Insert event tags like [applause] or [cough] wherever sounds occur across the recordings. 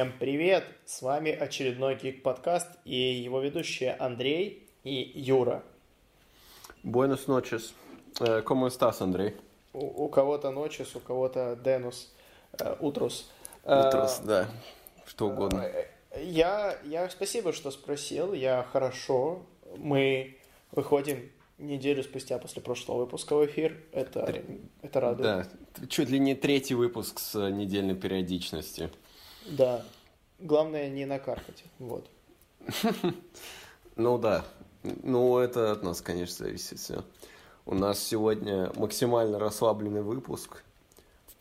Всем привет! С вами очередной Гик Подкаст и его ведущие Андрей и Юра. Buenas noches. Э, ¿Cómo estás, Андрей? У, у кого-то ночес, у кого-то Денус, э, Утрус. Э, Утрос, да. Что угодно. Я, я спасибо, что спросил. Я хорошо. Мы выходим неделю спустя после прошлого выпуска в эфир. Это, это радует. Да, чуть ли не третий выпуск с э, недельной периодичностью. Да. Главное не накаркать. Вот. Ну да, ну это от нас, конечно, зависит все. У нас сегодня максимально расслабленный выпуск.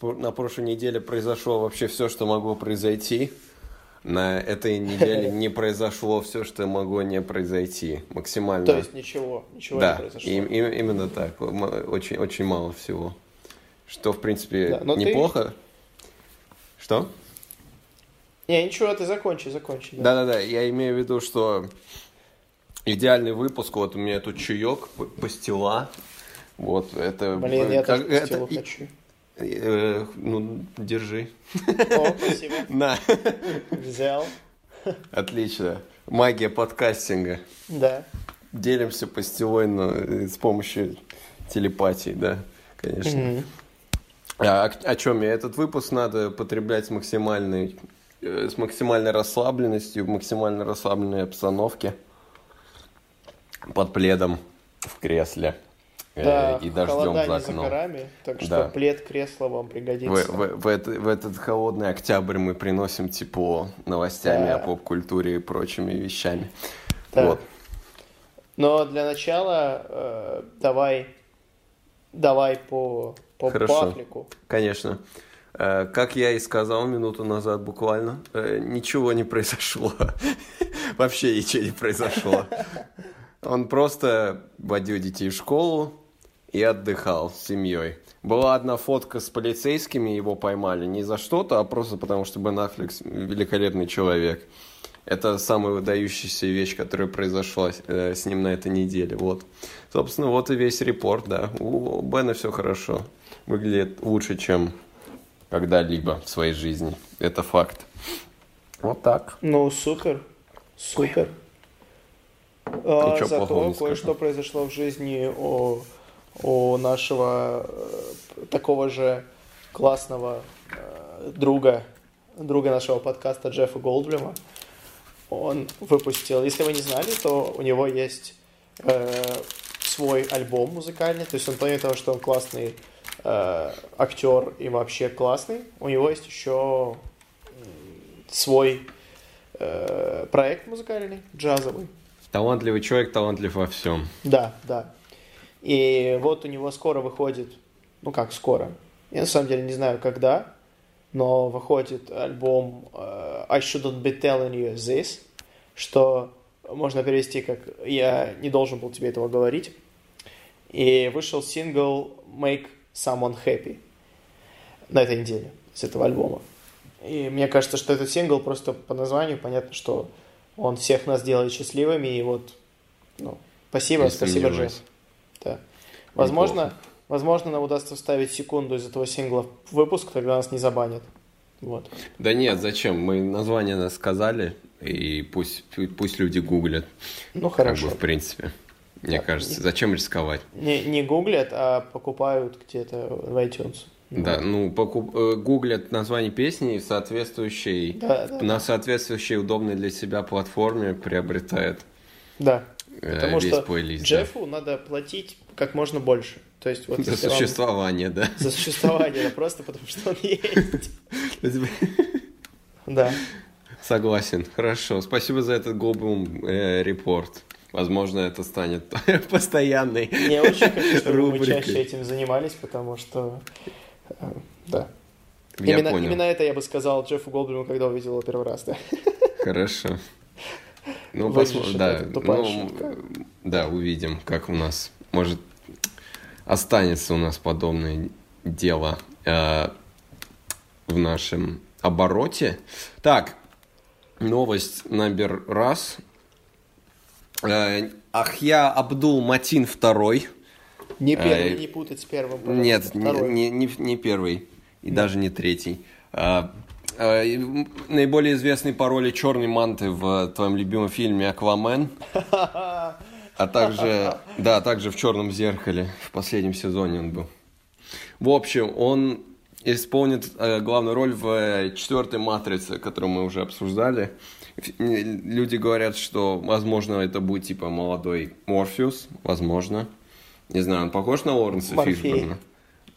На прошлой неделе произошло вообще все, что могло произойти. На этой неделе [laughs] не произошло все, что могло не произойти. Максимально. То есть ничего, ничего да, не произошло. им- им- именно так. Очень, очень мало всего. Что, в принципе, Да, но ты- неплохо. Что? Не, ничего, ты закончи, закончи. да. Да-да-да, я имею в виду, что идеальный выпуск, вот у меня тут чаек, пастила, вот, это... Блин, я как- тоже это- пастилу и- хочу. э, ну, держи. О, спасибо. [laughs] На, Взял. отлично. Магия подкастинга. Да. Делимся пастилой но, э, с помощью телепатии, да, конечно. Мгм. А, о, о чем я? Этот выпуск надо потреблять э, с максимальной расслабленностью, в максимально расслабленной обстановке. Под пледом в кресле. э, Да, и дождем за не за окном. горами, так что Да. плед, кресло вам В, пригодится. в- в это- в этот холодный октябрь мы приносим тепло новостями Да. о поп-культуре и прочими вещами. Да. Вот. Но для начала э, давай, давай по, по Хорошо. Пафлику. Конечно. Э, Как я и сказал минуту назад буквально, э, ничего не произошло. [laughs] Вообще ничего не произошло. Он просто водил детей в школу и отдыхал с семьей. Была одна фотка с полицейскими, его поймали не за что-то, а просто потому, что Бен Аффлек великолепный человек. Это самая выдающаяся вещь, которая произошла э, с ним на этой неделе. Вот. Собственно, вот и весь репорт, да. У Бена все хорошо. Выглядит лучше, чем когда-либо в своей жизни. Это факт. Вот так. Ну, супер. Супер. А, зато кое-что произошло в жизни у, у нашего э, такого же классного э, друга, друга нашего подкаста Джеффа Голдблюма. Он выпустил, если вы не знали, то у него есть э, свой альбом музыкальный. То есть он помимо того, что он классный э, актер и вообще классный, у него есть еще свой э, проект музыкальный, джазовый. Талантливый человек, талантлив во всем. Да, да. И вот у него скоро выходит, ну как скоро, я на самом деле не знаю когда, но выходит альбом э, I Shouldn't Be Telling You This, что можно перевести как «Я не должен был тебе этого говорить». И вышел сингл Make Someone Happy на этой неделе с этого альбома. И мне кажется, что этот сингл просто по названию понятно, что он всех нас делает счастливыми, и вот, ну, спасибо, Не спасибо, сомневаюсь. Да. Возможно, Неплохо. возможно, нам удастся вставить секунду из этого сингла в выпуск, тогда нас не забанят. Вот. Да нет, зачем? Мы название нас сказали, и пусть, пусть люди гуглят. Ну, Как хорошо. бы, в принципе. Мне Да. кажется, зачем рисковать? Не, не гуглят, а покупают где-то в iTunes. Да, ну, покуп- э, гуглят название песни в соответствующей, Да, да, на соответствующей удобной для себя платформе приобретает Да. э, Потому весь что плейлист. да. Джеффу надо платить как можно больше. То есть вот За существование, да. за существование, да, просто потому что он есть. Да. Согласен. Хорошо. Спасибо за этот Goldblum э, репорт. Возможно, это станет [laughs] постоянной Я очень хочу, чтобы мы рубрикой. чаще этим занимались, потому что... э, Да. Я именно, понял. именно это я бы сказал Джеффу Голдблюму, когда увидел его первый раз, да. [laughs] Хорошо. Ну, посмотрим. Да, ну, да, увидим, как у нас, может, останется у нас подобное дело э, в нашем обороте. Так, новость номер раз. Э, Ахья Абдул Матин II Не первый, Э, не путать с первым. пожалуйста. Нет, не, не, первый. И даже не третий. А, а, м, наиболее известный по роли черной манты в твоем любимом фильме Аквамен. А также, да, также в Черном зеркале. В последнем сезоне он был. В общем, он исполнит э, главную роль в э, четвертой матрице, которую мы уже обсуждали. Э, Люди говорят, что, возможно, это будет типа молодой Морфеус. Возможно. Не знаю, он похож на Лоренса Морфей. Фишберна?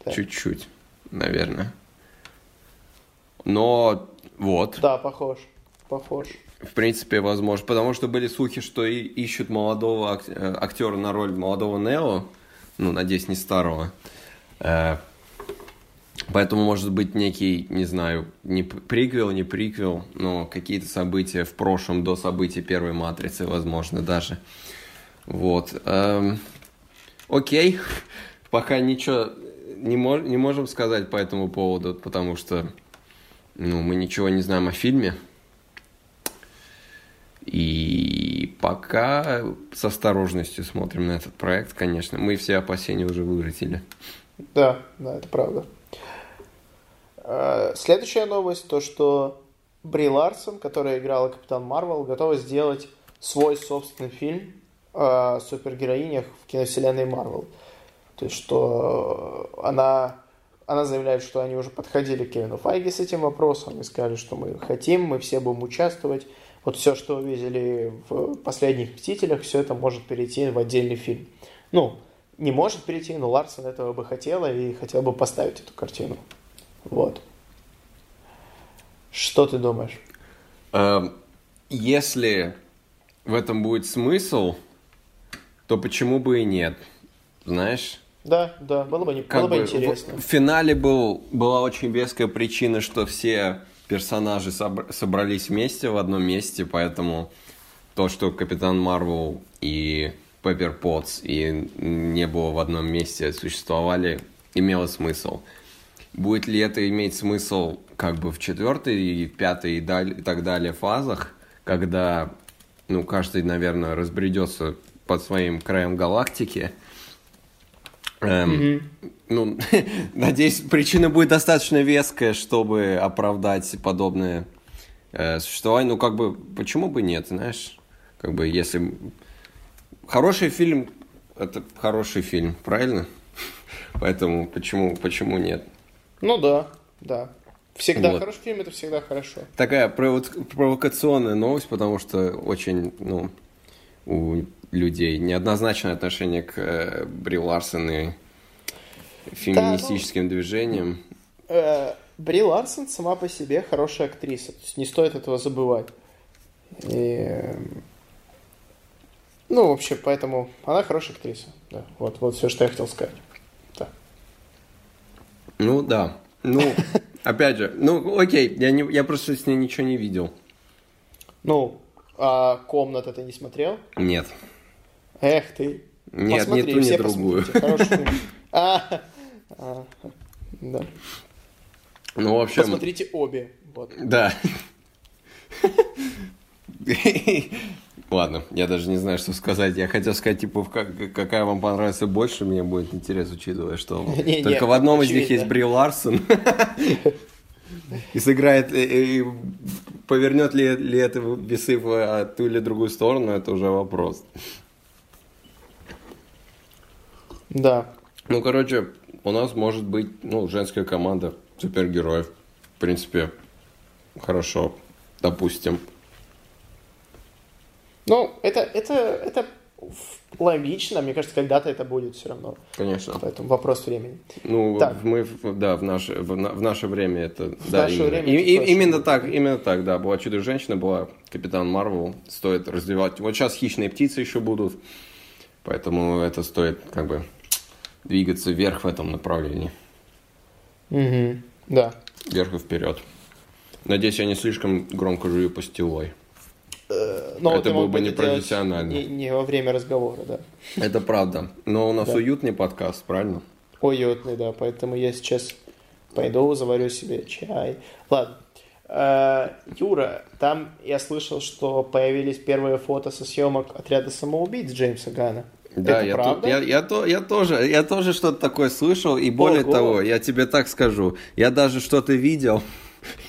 Да. Чуть-чуть, наверное. Но вот, Да, похож. Похож. в принципе, возможно. Потому что были слухи, что и ищут молодого э, актера на роль молодого Нео. Ну, надеюсь, не старого. Поэтому может быть некий, не знаю, не приквел, не приквел, но какие-то события в прошлом до событий первой матрицы, возможно, даже. Вот. Эм, Окей. Пока ничего не, мож- не можем сказать по этому поводу, потому что ну, мы ничего не знаем о фильме. И пока с осторожностью смотрим на этот проект, конечно. Мы все опасения уже вырастили. Да, да, это правда. Э, Следующая новость, то что Бри Ларсон, которая играла Капитан Марвел, готова сделать свой собственный фильм о супергероинях в киновселенной Марвел. То есть, что она, она заявляет, что они уже подходили к Кевину Файге с этим вопросом и сказали, что мы хотим, мы все будем участвовать. Вот все, что вы видели в последних «Мстителях», все это может перейти в отдельный фильм. Ну, не может перейти, но Ларсон этого бы хотела и хотел бы поставить эту картину. Вот. Что ты думаешь? Эм, Если в этом будет смысл, то почему бы и нет? Знаешь? Да, да, было бы, не, было бы бы интересно. В, в финале был, была очень веская причина, что все персонажи собр- собрались вместе в одном месте, поэтому то, что Капитан Марвел и Пеппер Потс и не было в одном месте, существовали, имело смысл. Будет ли это иметь смысл как бы в четвертой и пятой и, даль- и так далее фазах, когда, ну, каждый, наверное, разбредется под своим краем галактики, Эм, ну, [laughs] надеюсь, причина будет достаточно веская, чтобы оправдать подобное э, существование. Ну, как бы, почему бы нет, знаешь? Как бы, если... Хороший фильм — это хороший фильм, правильно? [laughs] Поэтому почему, почему нет? Ну да, да. Всегда Вот. хороший фильм, это всегда хорошо. Такая провокационная новость, потому что очень, ну, у людей неоднозначное отношение к э, Бри Ларсон и феминистическим движениям. Э, Бри Ларсон сама по себе хорошая актриса. То есть не стоит этого забывать. И, ну, в общем, поэтому она хорошая актриса. Да. Вот, вот все, что я хотел сказать. Ну да. Ну, [laughs] опять же, ну окей, я, не, я просто с ней ничего не видел. Ну, а комната ты не смотрел? Нет. Эх ты. Нет, Посмотри, ни ту, ни другую. [laughs] А, а, Да. Ну, в общем, Посмотрите обе. Вот. да. [laughs] Ладно, я даже не знаю, что сказать. Я хотел сказать, типа, как- какая вам понравится больше, мне будет интерес, учитывая, что [laughs] только в одном из них есть Бри Ларсон. [laughs] И сыграет, и, и повернет ли, ли это весы в а, ту или другую сторону, это уже вопрос. Да. Ну, короче, у нас может быть, ну, женская команда супергероев. В принципе, хорошо, допустим. Ну, это, это, это логично. Мне кажется, когда-то это будет все равно. Конечно. Поэтому вопрос времени. Ну, Так. мы, да, в наше, в, на- в наше время это... В да, наше именно. время И- это и- точно именно так, именно так, да. Была Чудо-женщина, была Капитан Марвел. Стоит развивать. Вот сейчас хищные птицы еще будут. Поэтому это стоит, как бы, двигаться вверх в этом направлении. Угу. Да. Вверх и вперед. Надеюсь, я не слишком громко жую пастилой. Э, Но Это было бы непрофессионально. Не, не во время разговора, да. Это правда. Но у нас Да. уютный подкаст, правильно? Уютный, да. Поэтому я сейчас пойду, заварю себе чай. Ладно. Э, Юра, там я слышал, что появились первые фото со съемок отряда самоубийц Джеймса Гана. Да, Это я, правда? я, я, то- я тоже, я тоже что-то такое слышал, и более Ого. того, я тебе так скажу, я даже что-то видел,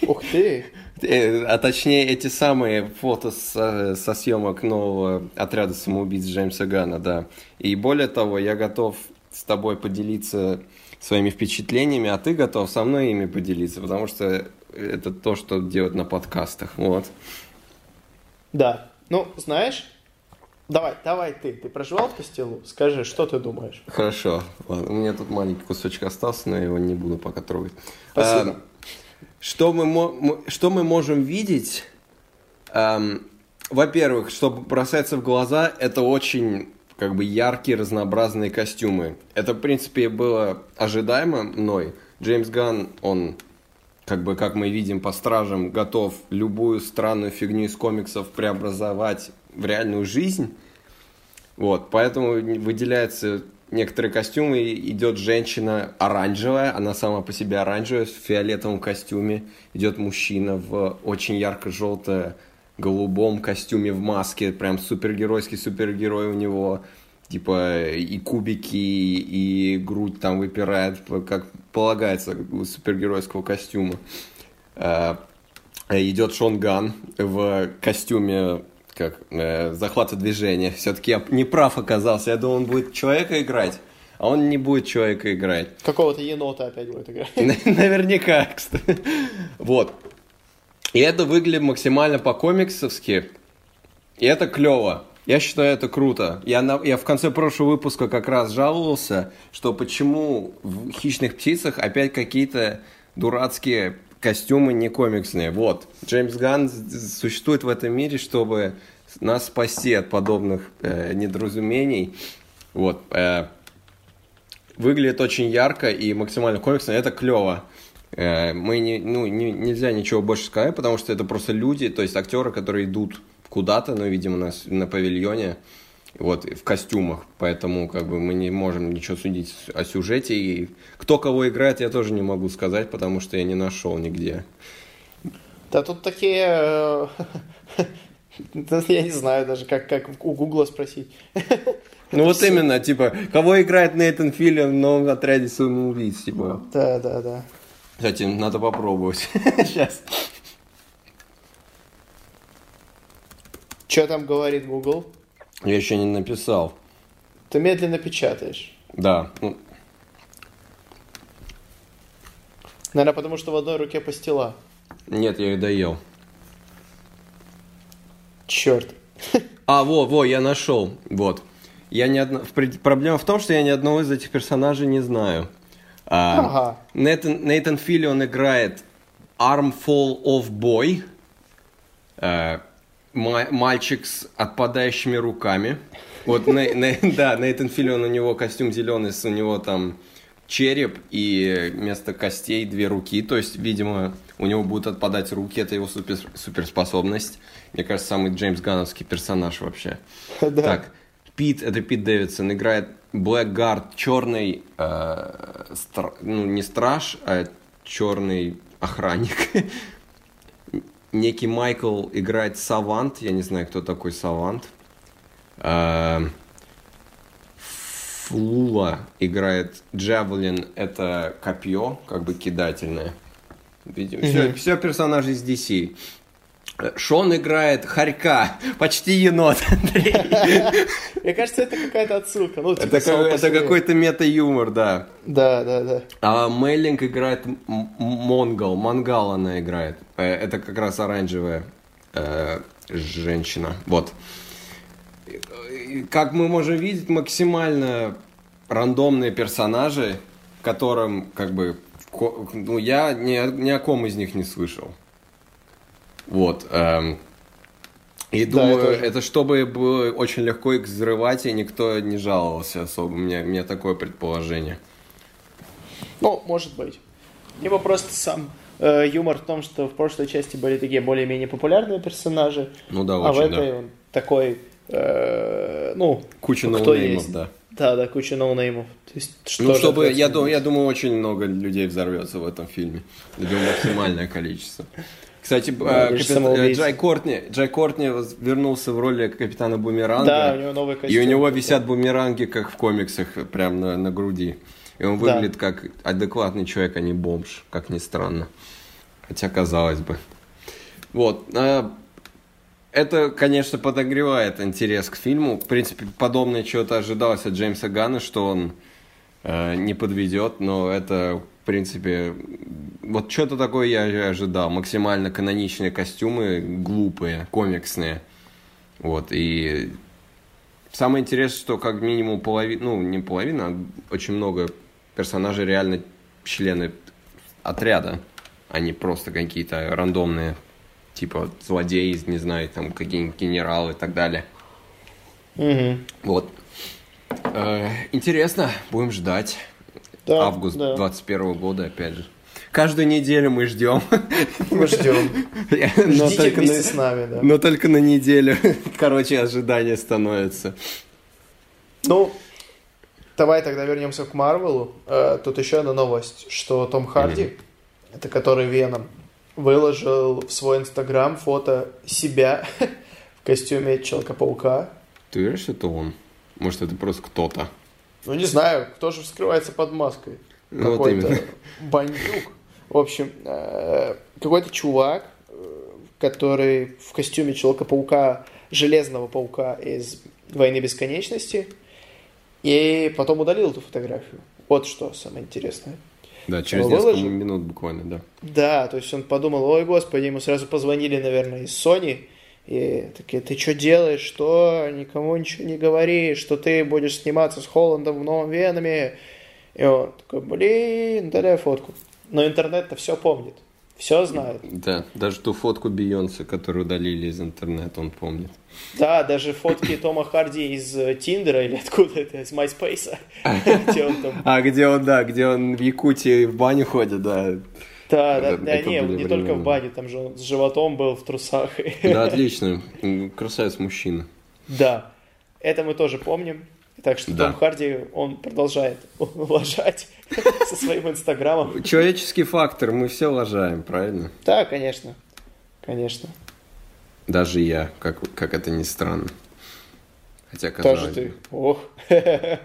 Ух ты! Э, а точнее эти самые фото со, со съемок нового отряда самоубийц Джеймса Гана, да. И более того, я готов с тобой поделиться своими впечатлениями, а ты готов со мной ими поделиться, потому что это то, что делать на подкастах, вот. Да. Ну, знаешь, давай, давай ты. Ты проживал в Костелу? Скажи, что ты думаешь? Хорошо. Ладно, у меня тут маленький кусочек остался, но я его не буду пока трогать. Спасибо. Эм, Что мы, что мы можем видеть? Эм, Во-первых, что бросается в глаза, это очень как бы яркие, разнообразные костюмы. Это, в принципе, было ожидаемо мной. Джеймс Ганн, он, как бы, как мы видим по стражам, готов любую странную фигню из комиксов преобразовать в реальную жизнь. Вот, поэтому выделяются некоторые костюмы. Идет женщина оранжевая, она сама по себе оранжевая, в фиолетовом костюме. Идет мужчина в очень ярко-желто голубом костюме в маске, прям супергеройский супергерой у него. Типа и кубики, и грудь там выпирает, как полагается супергеройского костюма. Э, идет Шон Ган в костюме как э, захвата движения. Все-таки я не прав оказался. Я думал, он будет человека играть, а он не будет человека играть. Какого-то енота опять будет играть. [laughs] Наверняка, кстати. Вот. И это выглядит максимально по-комиксовски. И это клево. Я считаю, это круто. Я, на- я в конце прошлого выпуска как раз жаловался, что почему в «Хищных птицах» опять какие-то дурацкие костюмы не комиксные. Вот. Джеймс Ганн существует в этом мире, чтобы нас спасти от подобных э, недоразумений. Вот. э, выглядит очень ярко и максимально комиксно. Это клево. Э, Мы не, ну, не- нельзя ничего больше сказать, потому что это просто люди, то есть актеры, которые идут куда-то, ну, видимо, на, с- на павильоне, вот, в костюмах, поэтому, как бы, мы не можем ничего судить о сюжете, и кто кого играет, я тоже не могу сказать, потому что я не нашел нигде. Да тут такие... э, [laughs] Я не знаю даже, как, как у Гугла спросить. Ну, вот именно, типа, кого играет Нейтан Филлиан в новом отряде самоубийц, типа. Да, да, да. Кстати, надо попробовать. [laughs] Сейчас. Что там говорит Google? Я еще не написал. Ты медленно печатаешь. Да, ну, Наверное, потому что в одной руке пастила. нет, я их доел. Черт. [laughs] А, во, во, я нашел. Вот. Я ни одно... Проблема в том, что я ни одного из этих персонажей не знаю. А, Ага. Нейтан, Нейтан Филлион играет Armful of Boy. ма- мальчик с отпадающими руками. Вот, Не- [laughs] да, Нейтан Филлион, у него костюм зеленый, у него там череп и вместо костей две руки. То есть, видимо, у него будут отпадать руки. Это его супер, суперспособность. Мне кажется, самый Джеймс Гановский персонаж вообще. [laughs] Да. Так, Пит, это Пит Дэвидсон, играет Блэкгард, черный, э, стра- ну не страж, а черный охранник. [laughs] Некий Майкл играет Савант, я не знаю, кто такой Савант. Э, Флула играет Джавелин, это копье, как бы кидательное. Видимо, все, все персонажи из DC. Шон играет Харька, почти енот, Андрей. Мне кажется, это какая-то отсылка. Ну, типа, Это, как- это какой-то мета-юмор, да. Да, да, да. А Мейлинг играет Монгол, Мангал она играет. Э, Это как раз оранжевая э, женщина. Вот. Как мы можем видеть, максимально рандомные персонажи, которым как бы ну, я ни, ни о ком из них не слышал. Вот. эм, И Да, думаю, тоже. это чтобы было очень легко их взрывать, и никто не жаловался особо. У меня, у меня такое предположение. Ну, может быть. Либо просто сам э, юмор в том, что в прошлой части были такие более-менее популярные персонажи, Ну да, а в очень, этой да. он такой, э, ну, Куча ноунеймов, да. Да, да, куча ноунеймов. То есть, что Ну, чтобы, я, думаю, я думаю, очень много людей взорвется в этом фильме. Я думаю, максимальное количество. Кстати, Да, э, лишь капит- э. Джай Кортни, Джай Кортни вернулся в роли капитана Бумеранга. Да, у него новый И костюм. у него висят бумеранги, как в комиксах, прям на, на груди. И он Да. выглядит как адекватный человек, а не бомж, как ни странно. Хотя, казалось бы. Вот. а, Это, конечно, подогревает интерес к фильму. В принципе, подобное чего-то ожидалось от Джеймса Ганна, что он э, не подведет, но это, в принципе, вот что-то такое я ожидал. Максимально каноничные костюмы, глупые, комиксные. Вот, и самое интересное, что как минимум половина, ну, не половина, а очень много персонажей реально члены отряда, а не просто какие-то рандомные, типа злодеи, не знаю, там какие-нибудь генералы и так далее. Мгм. Вот. Э, интересно, будем ждать. Да, Август да. 21 года, опять же. Каждую неделю мы ждем. Мы ждем. Но Ждите только вместе на- с нами, да. Но только на неделю. Короче, ожидание становится. Ну, давай тогда вернемся к Марвелу. Э, Тут еще одна новость, что Том Харди, это который Веном, выложил в свой инстаграм фото себя [laughs] в костюме Человека-паука. Ты что это он? Может, это просто кто-то? Ну, не знаю, кто же скрывается под маской. Ну, вот Какой-то именно. бандюк. В общем, э, какой-то чувак, э, который в костюме Человека-паука, Железного паука из Войны Бесконечности, и потом удалил эту фотографию. Вот что самое интересное. Да, через Он несколько выложил? минут буквально, да. Да, то есть он подумал, ой, господи, ему сразу позвонили, наверное, из Sony, и такие, ты что делаешь, что, никому ничего не говори, что ты будешь сниматься с Холландом в новом Веноме. И он такой, блин, дай фотку. Но интернет-то все помнит, все знает. Да, даже ту фотку Бейонсе, которую удалили из интернета, он помнит. Да, даже фотки Тома Харди из э, Тиндера или откуда это, из MySpace, [laughs] где он там А где он, да, где он в Якутии в баню ходит, да. Да, да, да, не, не только в бане, там же он с животом был в трусах. [laughs] Да, отлично. Красавец мужчина. Да, это мы тоже помним. Так что Да. Том Харди, он продолжает [laughs] лажать [laughs] со своим инстаграмом. Человеческий фактор, мы все лажаем, правильно? Да, конечно. Конечно. Даже я, как, как это ни странно. Хотя, казалось Тоже ты. Ох. [clears throat]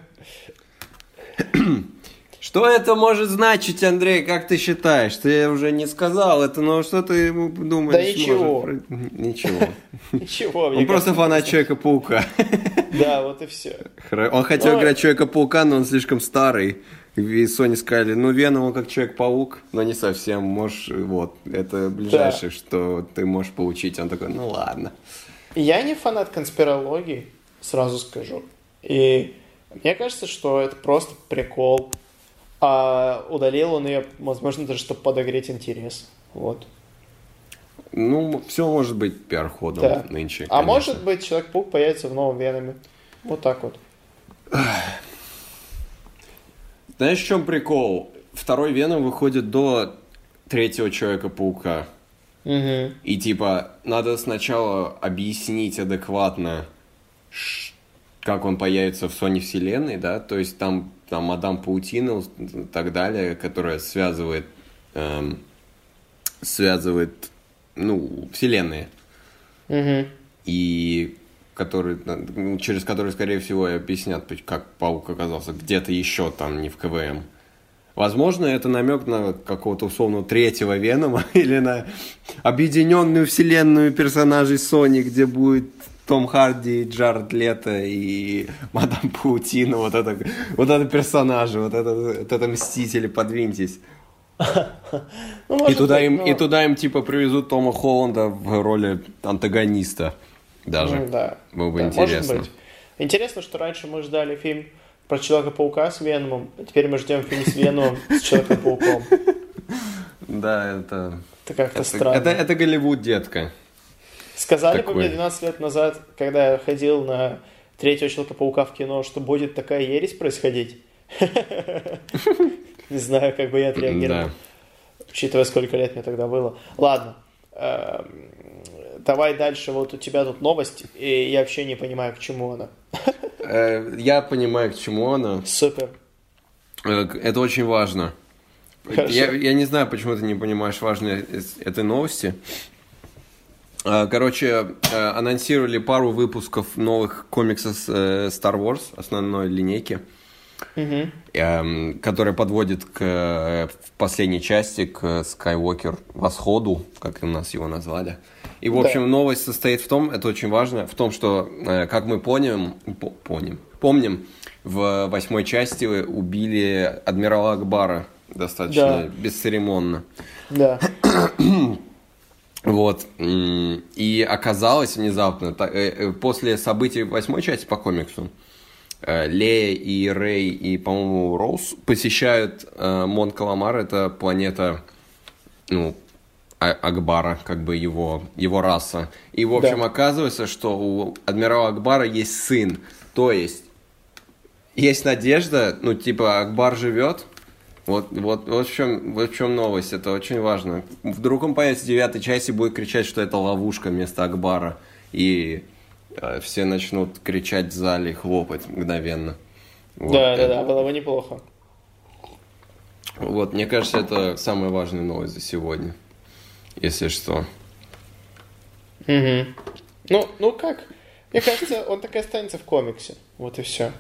[clears throat] Что это может значить, Андрей, как ты считаешь? Ты уже не сказал это, но что ты думаешь? Да ничего. может Ничего. Ничего, [laughs] Он просто фанат [laughs] Человека-паука. Да, вот и все. Он хотел играть Человека-паука, но он слишком старый. И Sony сказали, ну, Веном он как Человек-паук, но не совсем. Можешь, вот, это ближайшее, что ты можешь получить. Он такой, ну, ладно. Я не фанат конспирологии, сразу скажу. И мне кажется, что это просто прикол. А удалил он ее, возможно, даже чтобы подогреть интерес. Вот. Ну, все может быть пиар-ходом Да. нынче, А конечно. может быть, Человек-паук появится в новом Веноме. Вот так вот. Знаешь, в чем прикол? Второй Веном выходит до третьего Человека-паука. Мгм. И типа, надо сначала объяснить адекватно, как он появится в Sony вселенной, да, то есть там, там Мадам Паутина и так далее, которая связывает, эм, связывает, ну, вселенные, Мгм. и который, ну, через который, скорее всего, и объяснят, как паук оказался где-то еще там, не в КВМ. Возможно, это намек на какого-то условного третьего Венома [laughs] или на объединенную вселенную персонажей Sony, где будет Том Харди, Джаред Лето и Мадам Паутина, вот это, вот это персонажи, вот это, вот это мстители, подвиньтесь. Ну, И туда, быть, им, но- и туда им типа привезут Тома Холланда в роли антагониста даже. М, Да. Было бы Да, интересно. Может быть. Интересно, что раньше мы ждали фильм про Человека-паука с Веномом, а теперь мы ждем фильм с Веномом с Человеком-пауком. [laughs] Да, это... Это как-то странно. это, это Голливуд, детка. Сказали бы мне 12 лет назад, когда я ходил на третьего Человека-паука в кино, что будет такая ересь происходить. [laughs] Не знаю, как бы я отреагировал. Учитывая, сколько лет мне тогда было. Ладно. Эм, Давай дальше. Вот у тебя тут новость, и я вообще не понимаю, к чему она. Э, Я понимаю, к чему она. Супер. Э, Это очень важно. Я, я не знаю, почему ты не понимаешь важность этой новости. А, Короче, э, анонсировали пару выпусков новых комиксов э, Star Wars, основной линейки, эм, которая подводит к э, последней части к Skywalker восходу, как у нас его назвали. И, в Да. общем, новость состоит в том, это очень важно, в том, что, э, как мы помним, по- помним, помним, в восьмой части убили адмирала Акбара достаточно Да. бесцеремонно. Да. [clears throat] [clears throat] Вот. И оказалось внезапно, э, э, после событий восьмой части по комиксу, э, Лея и Рэй и, по-моему, Роуз посещают Мон Каламар, это планета, ну, А- Акбара, как бы его, его раса. И, в общем, Да. оказывается, что у адмирала Акбара есть сын. То есть, есть надежда, ну, типа, Акбар живет, вот, вот, вот, в чем, вот в чем новость, это очень важно. Вдруг он появится в девятой части и будет кричать, что это ловушка вместо Акбара. И э, все начнут кричать в зале и хлопать мгновенно. Вот. Да, да, да, было бы неплохо. Вот, мне кажется, это самая важная новость за сегодня. Если что. Мгм. Ну, ну как? Мне кажется, он так и останется в комиксе. Вот и все.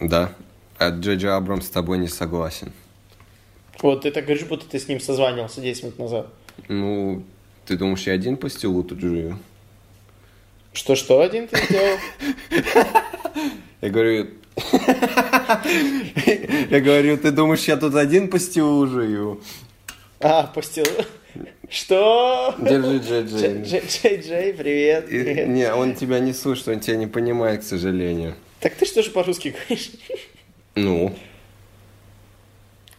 Да. А Джей Абрамс с тобой не согласен. Вот ты так говоришь, будто ты с ним созванивался 10 минут назад. Ну, ты думаешь, я один по стилу тут? Что-что один ты сделал? [laughs] Я говорю... [laughs] Я говорю, ты думаешь, я тут один по стилу живу? А, пустил. Что? Держи, Джей Джей, Джей. Джей, Джей, привет. И- привет. Не, он тебя не слышит, он тебя не понимает, к сожалению. Так ты что же по-русски говоришь? Ну.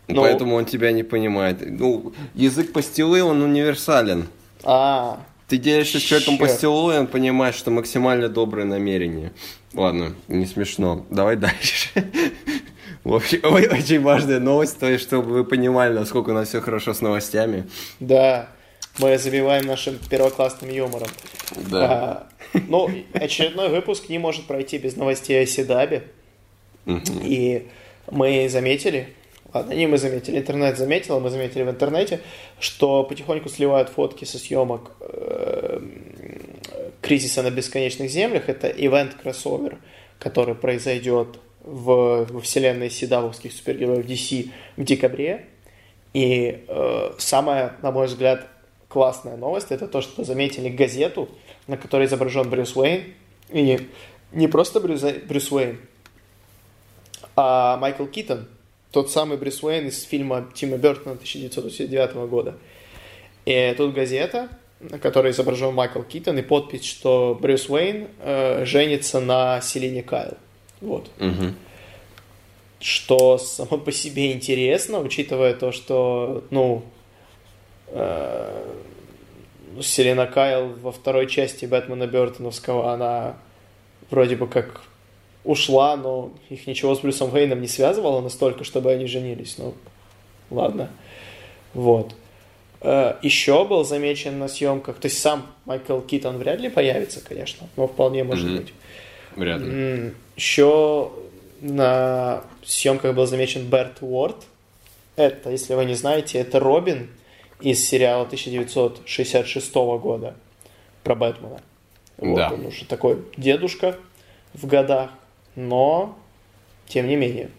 Ну. Поэтому он тебя не понимает. Ну, язык пастилы, он универсален. А, Ты делишься с человеком пастилой, он понимает, что максимально доброе намерение. Ладно, не смешно. Давай [laughs] дальше. В общем, очень важная новость, то есть, чтобы вы понимали, насколько у нас все хорошо с новостями. да. Мы забиваем нашим первоклассным юмором. Да. А, ну, очередной выпуск не может пройти без новостей о Седабе. И мы заметили, ладно, не мы заметили, интернет заметил, а мы заметили в интернете, что потихоньку сливают фотки со съемок э, «Кризиса на бесконечных землях». Это ивент-кроссовер, который произойдет в, во вселенной седавовских супергероев DC в декабре. И э, самая, на мой взгляд, классная новость это то, что заметили газету, на которой изображен Брюс Уэйн. И не просто Брюс, Брюс Уэйн, а Майкл Китон, тот самый Брюс Уэйн из фильма Тима Бертона 1989 года. И тут газета, на которой изображен Майкл Китон, и подпись, что Брюс Уэйн э, женится на Селине Кайл. Вот. Мгм. Что само по себе интересно, учитывая то, что, ну, э, Селена Кайл во второй части Бэтмена Бертоновского, она вроде бы как ушла, но их ничего с Брюсом Уэйном не связывало настолько, чтобы они женились. Ну, ладно. Вот. Э, Еще был замечен на съемках, то есть сам Майкл Китон вряд ли появится, конечно, но вполне может Мгм. быть. Вряд ли. Еще на съемках был замечен Берт Уорд. Это, если вы не знаете, это Робин из сериала 1966 года про Бэтмена. Вот Да. он уже такой дедушка в годах, но тем не менее.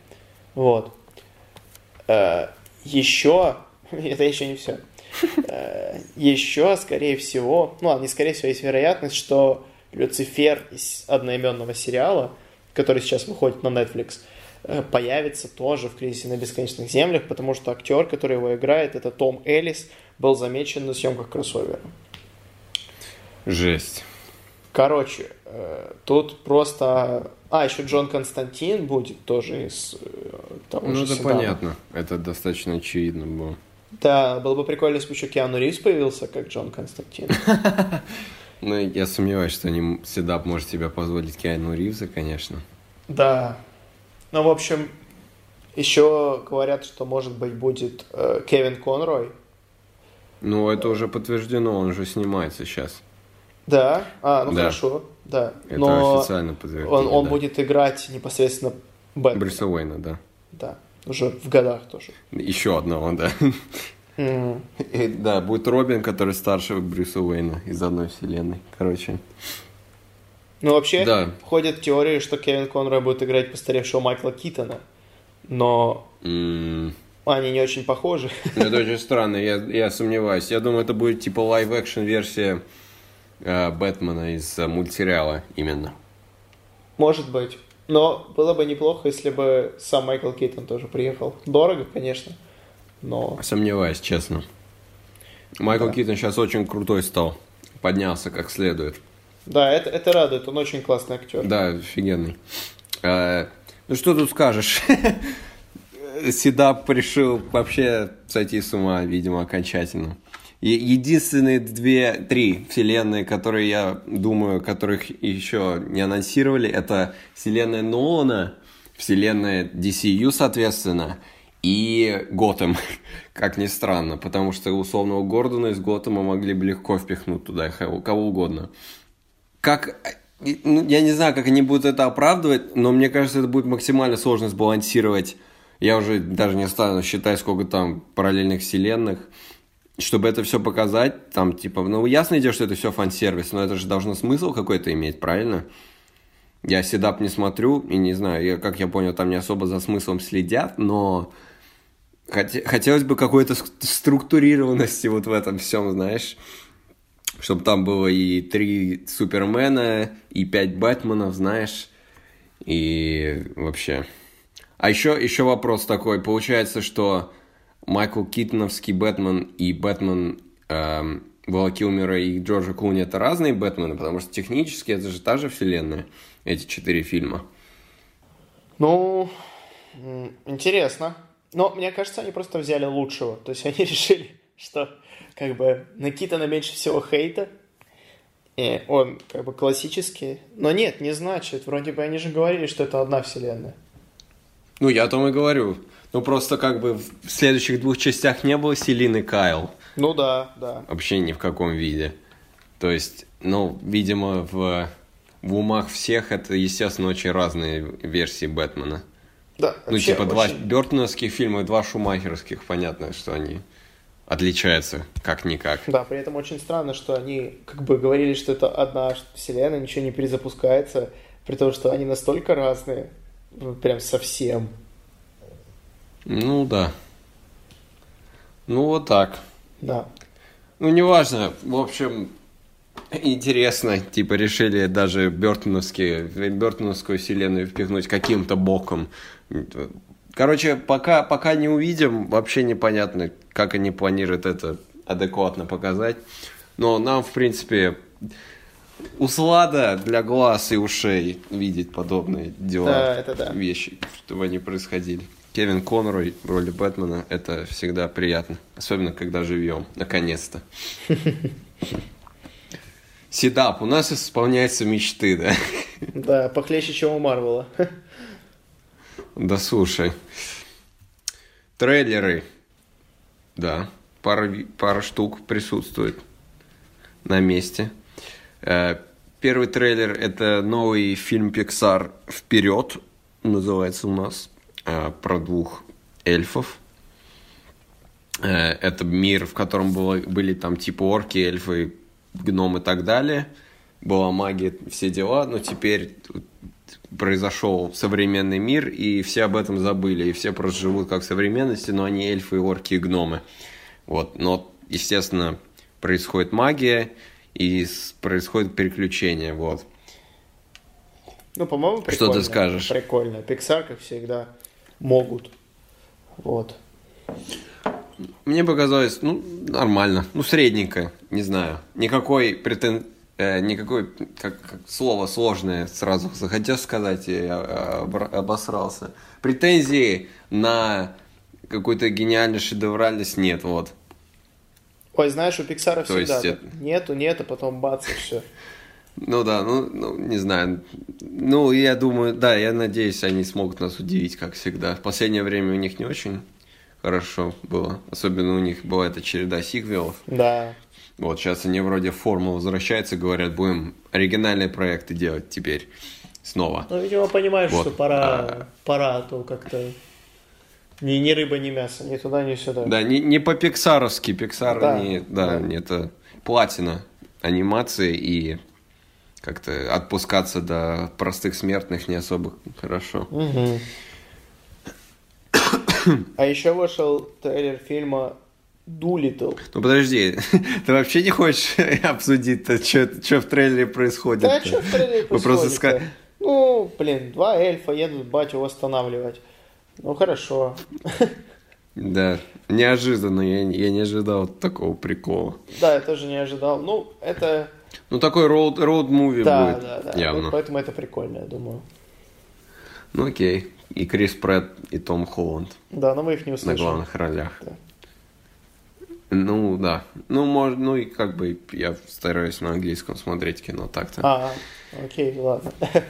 Вот. Еще, [laughs] это еще не все. Еще, скорее всего, ну ладно, не скорее всего, есть вероятность, что Люцифер из одноименного сериала, который сейчас выходит на Netflix, э, появится тоже в «Кризисе на бесконечных землях», потому что актер, который его играет, это Том Эллис, был замечен на съемках кроссовера. Жесть. Короче, э, тут просто... А, еще Джон Константин будет тоже из э, того Ну, же это Седана. понятно. Это достаточно очевидно было. Да, было бы прикольно, если бы еще Киану Ривз появился, как Джон Константин. [laughs] Ну, я сомневаюсь, что они Седап может себе позволить Киану Ривза, конечно. Да. Ну, в общем, еще говорят, что, может быть, будет э, Кевин Конрой. Ну, это уже подтверждено, он уже снимается сейчас. Да, а, ну Да. хорошо, да. Это Но официально подтверждено. он, он да. будет играть непосредственно Бэтмена. Брюса Уэйна, да. Да. Уже в годах тоже. Еще одного, да. Мгм. [laughs] И, да, будет Робин, который старше Брюса Уэйна из одной вселенной. Короче. Ну, вообще, Да. ходят теории, что Кевин Конрой будет играть постаревшего Майкла Китона. Но м, они не очень похожи. Это [laughs] очень странно, я, я сомневаюсь. Я думаю, это будет типа live-action версия Бэтмена из э, мультсериала именно. Может быть. Но было бы неплохо, если бы сам Майкл Китон тоже приехал. Дорого, конечно. Но Сомневаюсь, честно. Майкл Да. Китон сейчас очень крутой стал. Поднялся как следует. да, это, это радует. Он очень классный актер. Да, офигенный. Э, ну что тут скажешь? [laughs] Седап решил вообще сойти с ума, видимо, окончательно. Единственные две, три вселенные, которые я думаю, которых еще не анонсировали, это вселенная Нолана, вселенная DCU, соответственно, и Готэм, [laughs] как ни странно, потому что условного Гордона из Готэма могли бы легко впихнуть туда кого угодно как и, ну, я не знаю, как они будут это оправдывать, но мне кажется, это будет максимально сложно сбалансировать. Я уже даже не стану считать, сколько там параллельных вселенных. Чтобы это все показать, там, типа, ну, ясно идет, что это все фан-сервис, но это же должно смысл какой-то иметь, правильно? Я седап не смотрю, и не знаю, я, как я понял, там не особо за смыслом следят, но хоте- хотелось бы какой-то структурированности вот в этом всем, знаешь чтобы там было и три Супермена, и пять Бэтменов, знаешь, и вообще. А еще, еще вопрос такой, получается, что Майкл Китоновский Бэтмен и Бэтмен эм, Вала Килмера и Джорджа Клуни это разные Бэтмены, потому что технически это же та же вселенная, эти четыре фильма. Ну, интересно. Но мне кажется, они просто взяли лучшего. То есть они [laughs] решили, что как бы на Китона меньше всего хейта. И он как бы классический. Но нет, не значит. Вроде бы они же говорили, что это одна вселенная. Ну, я о том и говорю. Ну, просто как бы в следующих двух частях не было Селины Кайл. Ну да, да. Вообще ни в каком виде. То есть, ну, видимо, в, в умах всех это, естественно, очень разные версии Бэтмена. Да, Ну, вообще типа, два очень- бертоновских фильма и два шумахерских. Понятно, что они отличаются как-никак. Да, при этом очень странно, что они как бы говорили, что это одна вселенная, ничего не перезапускается, при том, что они настолько разные, ну, прям совсем. Ну, да. Ну, вот так. Да. Ну, неважно. В общем, интересно. Типа, решили даже бертоновские, бертоновскую вселенную впихнуть каким-то боком. Короче, пока, пока не увидим, вообще непонятно, как они планируют это адекватно показать. Но нам, в принципе, услада для глаз и ушей видеть подобные дела, Да, это да. вещи, чтобы они происходили. Кевин Конрой в роли Бэтмена, это всегда приятно. Особенно, когда живем, наконец-то. [laughs] Седап, у нас исполняются мечты, да? [laughs] Да, похлеще, чем у Марвела. [laughs] Да слушай. Трейлеры. Да, пара, пара штук присутствует на месте. Э, Первый трейлер это новый фильм Pixar Вперед, называется у нас, про двух эльфов. Э, Это мир, в котором было, были там типа орки, эльфы, гномы и так далее. Была магия, все дела, но теперь произошел современный мир, и все об этом забыли, и все просто живут как в современности, но они эльфы, орки и гномы. Вот, но, естественно, происходит магия, и происходит переключение, вот. Ну, по-моему, Что ты прикольно. скажешь? Прикольно. Pixar, как всегда, могут. Вот. Мне показалось, ну, нормально, ну, средненько, не знаю. Никакой претен... э, никакой, как, как слово сложное сразу захотел сказать, и я обра- обосрался. Претензии на какую-то гениальную шедевральность нет, вот. Ой, знаешь, у То есть всегда так. нету, нету, потом бац, и все. Ну да, ну, ну, не знаю. Ну, я думаю, да, я надеюсь, они смогут нас удивить, как всегда. В последнее время у них не очень хорошо было. Особенно у них была эта череда сиквелов. Да. Вот сейчас они вроде в форму возвращаются, говорят, будем оригинальные проекты делать теперь снова. Ну, видимо, понимаешь, Вот. что пора, А. пора, а то как-то... Ни, ни рыба, ни мясо, ни туда, ни сюда. Да, не, не по-пиксаровски. Пиксар, Да, не, да, да. это платина анимации и как-то отпускаться до простых смертных не особо хорошо. Мгм. А еще вышел трейлер фильма Дулитл. Ну подожди, [laughs] ты вообще не хочешь [laughs] обсудить-то, что в трейлере происходит? Да, что в трейлере [laughs] Вы просто ска- Ну, блин, два эльфа едут батю восстанавливать. Ну, хорошо. Да, неожиданно, я, я не ожидал такого прикола. Да, я тоже не ожидал. Ну, это... Ну такой роуд, роуд-муви Да, будет, да, да. явно. Вот поэтому это прикольно, я думаю. Ну окей, и Крис Претт, и Том Холланд Да, но мы их не на услышим. главных ролях. Да. Ну, да. Ну, может, ну и как бы я стараюсь на английском смотреть кино так-то. А, окей, ладно. [laughs]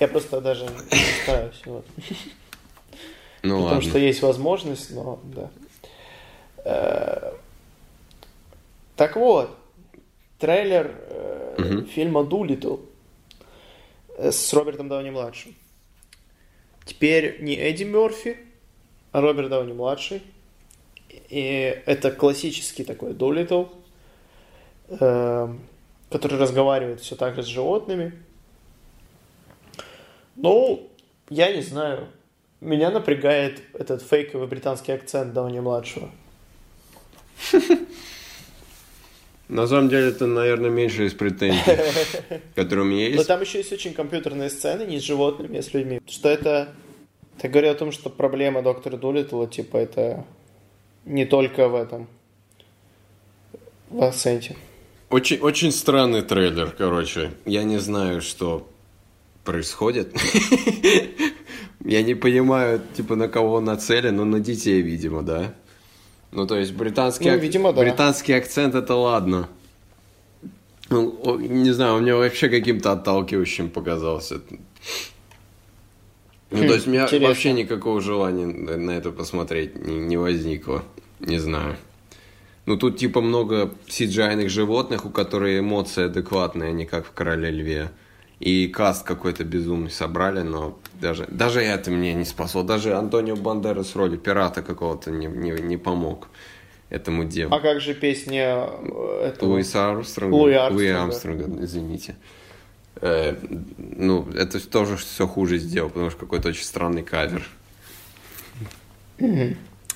Я просто даже не стараюсь. Вот. [laughs] ну Потому ладно. что есть возможность, но да. Э, Так вот, трейлер э, Мгм. фильма Дулитл э, с Робертом Дауни младшим. Теперь не Эдди Мерфи, а Роберт Дауни младший. И это классический такой Дулитл, э, который разговаривает все так же с животными. Ну, я не знаю. Меня напрягает этот фейковый британский акцент Дауни младшего. [laughs] На самом деле, это, наверное, меньше из претензий, [laughs] которые у меня Но есть. там еще есть очень компьютерные сцены, не с животными, а с людьми. Что это... Это говорит о том, что проблема доктора Дулиттла, типа, это не только в этом. В акценте. Очень, очень странный трейлер, короче. Я не знаю, что происходит. [laughs] Я не понимаю, типа, на кого он нацелен, но на детей, видимо, да? Ну, то есть, британский, Ну, видимо, да. британский акцент, это ладно. Ну, не знаю, он мне вообще каким-то отталкивающим показался. Ну, Хм, то есть, у меня интересно. вообще никакого желания на это посмотреть не, не возникло. Не знаю. Ну, тут типа много cgi животных, у которых эмоции адекватные, не как в «Короле льве». И каст какой-то безумный собрали, но даже, даже это мне не спасло. Даже Антонио Бандерас роли пирата какого-то не, не, не помог этому делу. А как же песня э, этого? Луиса Армстронга. Луи Луи Армстронга. Армстронга, извините. Э, ну, это тоже все хуже сделал, потому что какой-то очень странный кавер.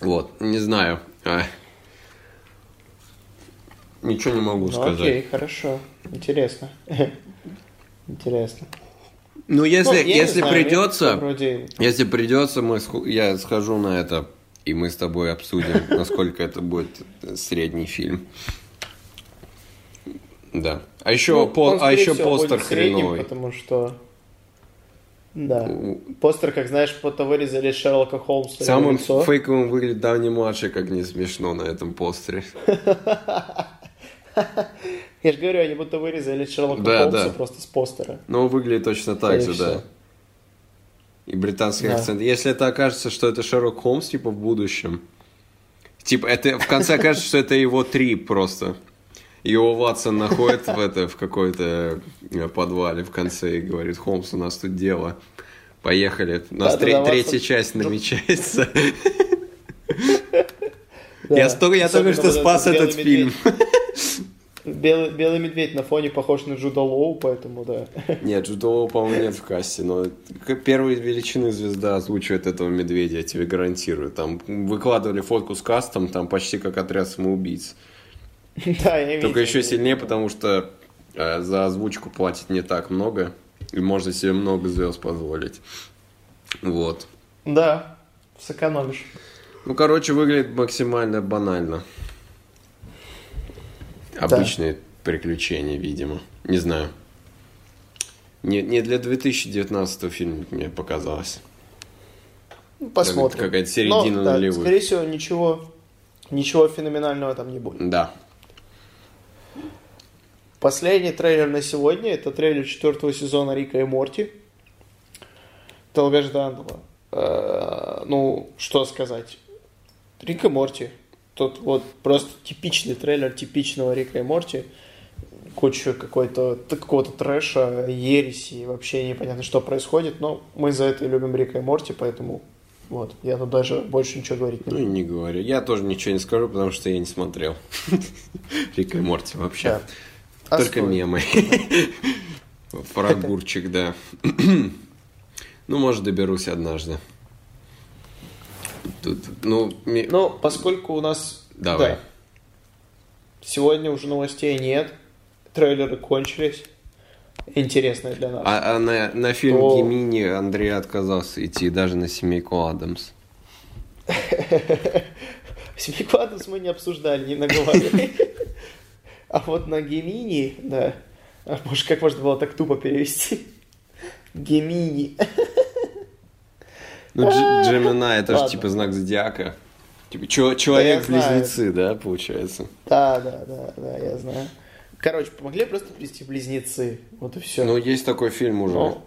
Вот, не знаю. А. Ничего не могу Ну, сказать. окей, хорошо. Интересно. [laughs] Интересно. Ну, если, Ну, если знаю, придется, Вроде... если придется, мы, я схожу на это, и мы с тобой обсудим, [laughs] насколько это будет средний фильм. Да. А еще, Ну, по- а еще постер будет средним, хреновый. потому что... Да. Постер, как знаешь, будто вырезали Шерлока Холмса. Самым лицо. фейковым выглядит Дауни младший, как не смешно на этом постере. [laughs] Я же говорю, они будто вырезали Шерлока Да, Холмса да. просто с постера. Но выглядит точно так Скорее же, да. всего. И британский Да. акцент. Если это окажется, что это Шерлок Холмс, типа, в будущем. Типа, это в конце окажется, что это его трип просто. Его Ватсон находит в, это, в какой-то э, подвале в конце и говорит, Холмс, у нас тут дело. Поехали. У нас Да, тре- да, да, третья Ватсон- часть намечается. [laughs] Да. Я столько, я только что спас этот фильм. Белый, белый медведь на фоне похож на Джуда Лоу, поэтому да. Нет, Джудова, по-моему, нет в касте, но первой величины звезда озвучивает этого медведя, я тебе гарантирую. Там выкладывали фотку с кастом, там почти как отряд самоубийц. Да, я видел. Только еще сильнее, потому что э, за озвучку платят не так много, и можно себе много звезд позволить. Вот. Да, сэкономишь. Ну, короче, выглядит максимально банально. Обычные приключения, видимо. Не знаю. Не, не для 2019 фильма мне показалось. Ну, Посмотрим. Какая-то середина Но, да, нулевых. Скорее всего, ничего, ничего феноменального там не будет. Да. Последний трейлер на сегодня это трейлер четвертого сезона Рика и Морти. Долгожданного. Э, Ну, что сказать. Рик и Морти. Тут вот просто типичный трейлер типичного Рика и Морти. Куча какой-то, какого-то трэша, ереси, вообще непонятно, что происходит. Но мы за это любим Рика и Морти, поэтому Вот, я тут даже больше ничего говорить не Ну, буду. не говорю. Я тоже ничего не скажу, потому что я не смотрел. [laughs] Рика и Морти вообще. А Только мемы. [laughs] Про огурчик, да. [clears throat] Ну, может, доберусь однажды. Тут, ну, ми- Ну, поскольку у нас... Давай. да, сегодня уже новостей нет, трейлеры кончились, интересные для нас. а, а на, на фильм То- Гемини Андрей отказался идти даже на семейку Адамс. [laughs] Семейку Адамс мы не обсуждали, не наговаривали. [laughs] А вот на Гемини, да. А, Боже, как можно было так тупо перевести? Гемини. Ну, Дж- [laughs] Джемина это же типа знак зодиака. Типа, человек-близнецы, да, получается? Да, да, да, да, я знаю. Короче, помогли просто привести близнецы. Вот и все. Ну, есть такой фильм уже. Ну,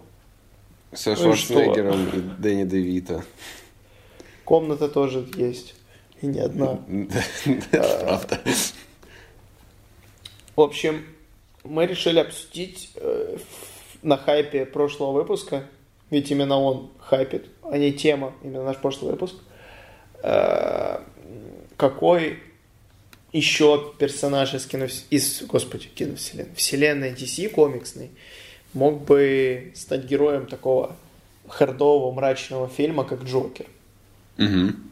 Со ну и Шварценеггером и Дэнни Девита. комната тоже есть. И не одна. [laughs] Это правда. В общем, мы решили обсудить э, на хайпе прошлого выпуска, ведь именно он хайпит, а не тема, именно наш прошлый выпуск. Э, какой еще персонаж из, кино, из господи, киновселенной, вселенной DC комиксной мог бы стать героем такого хардового, мрачного фильма, как Джокер? Мгм.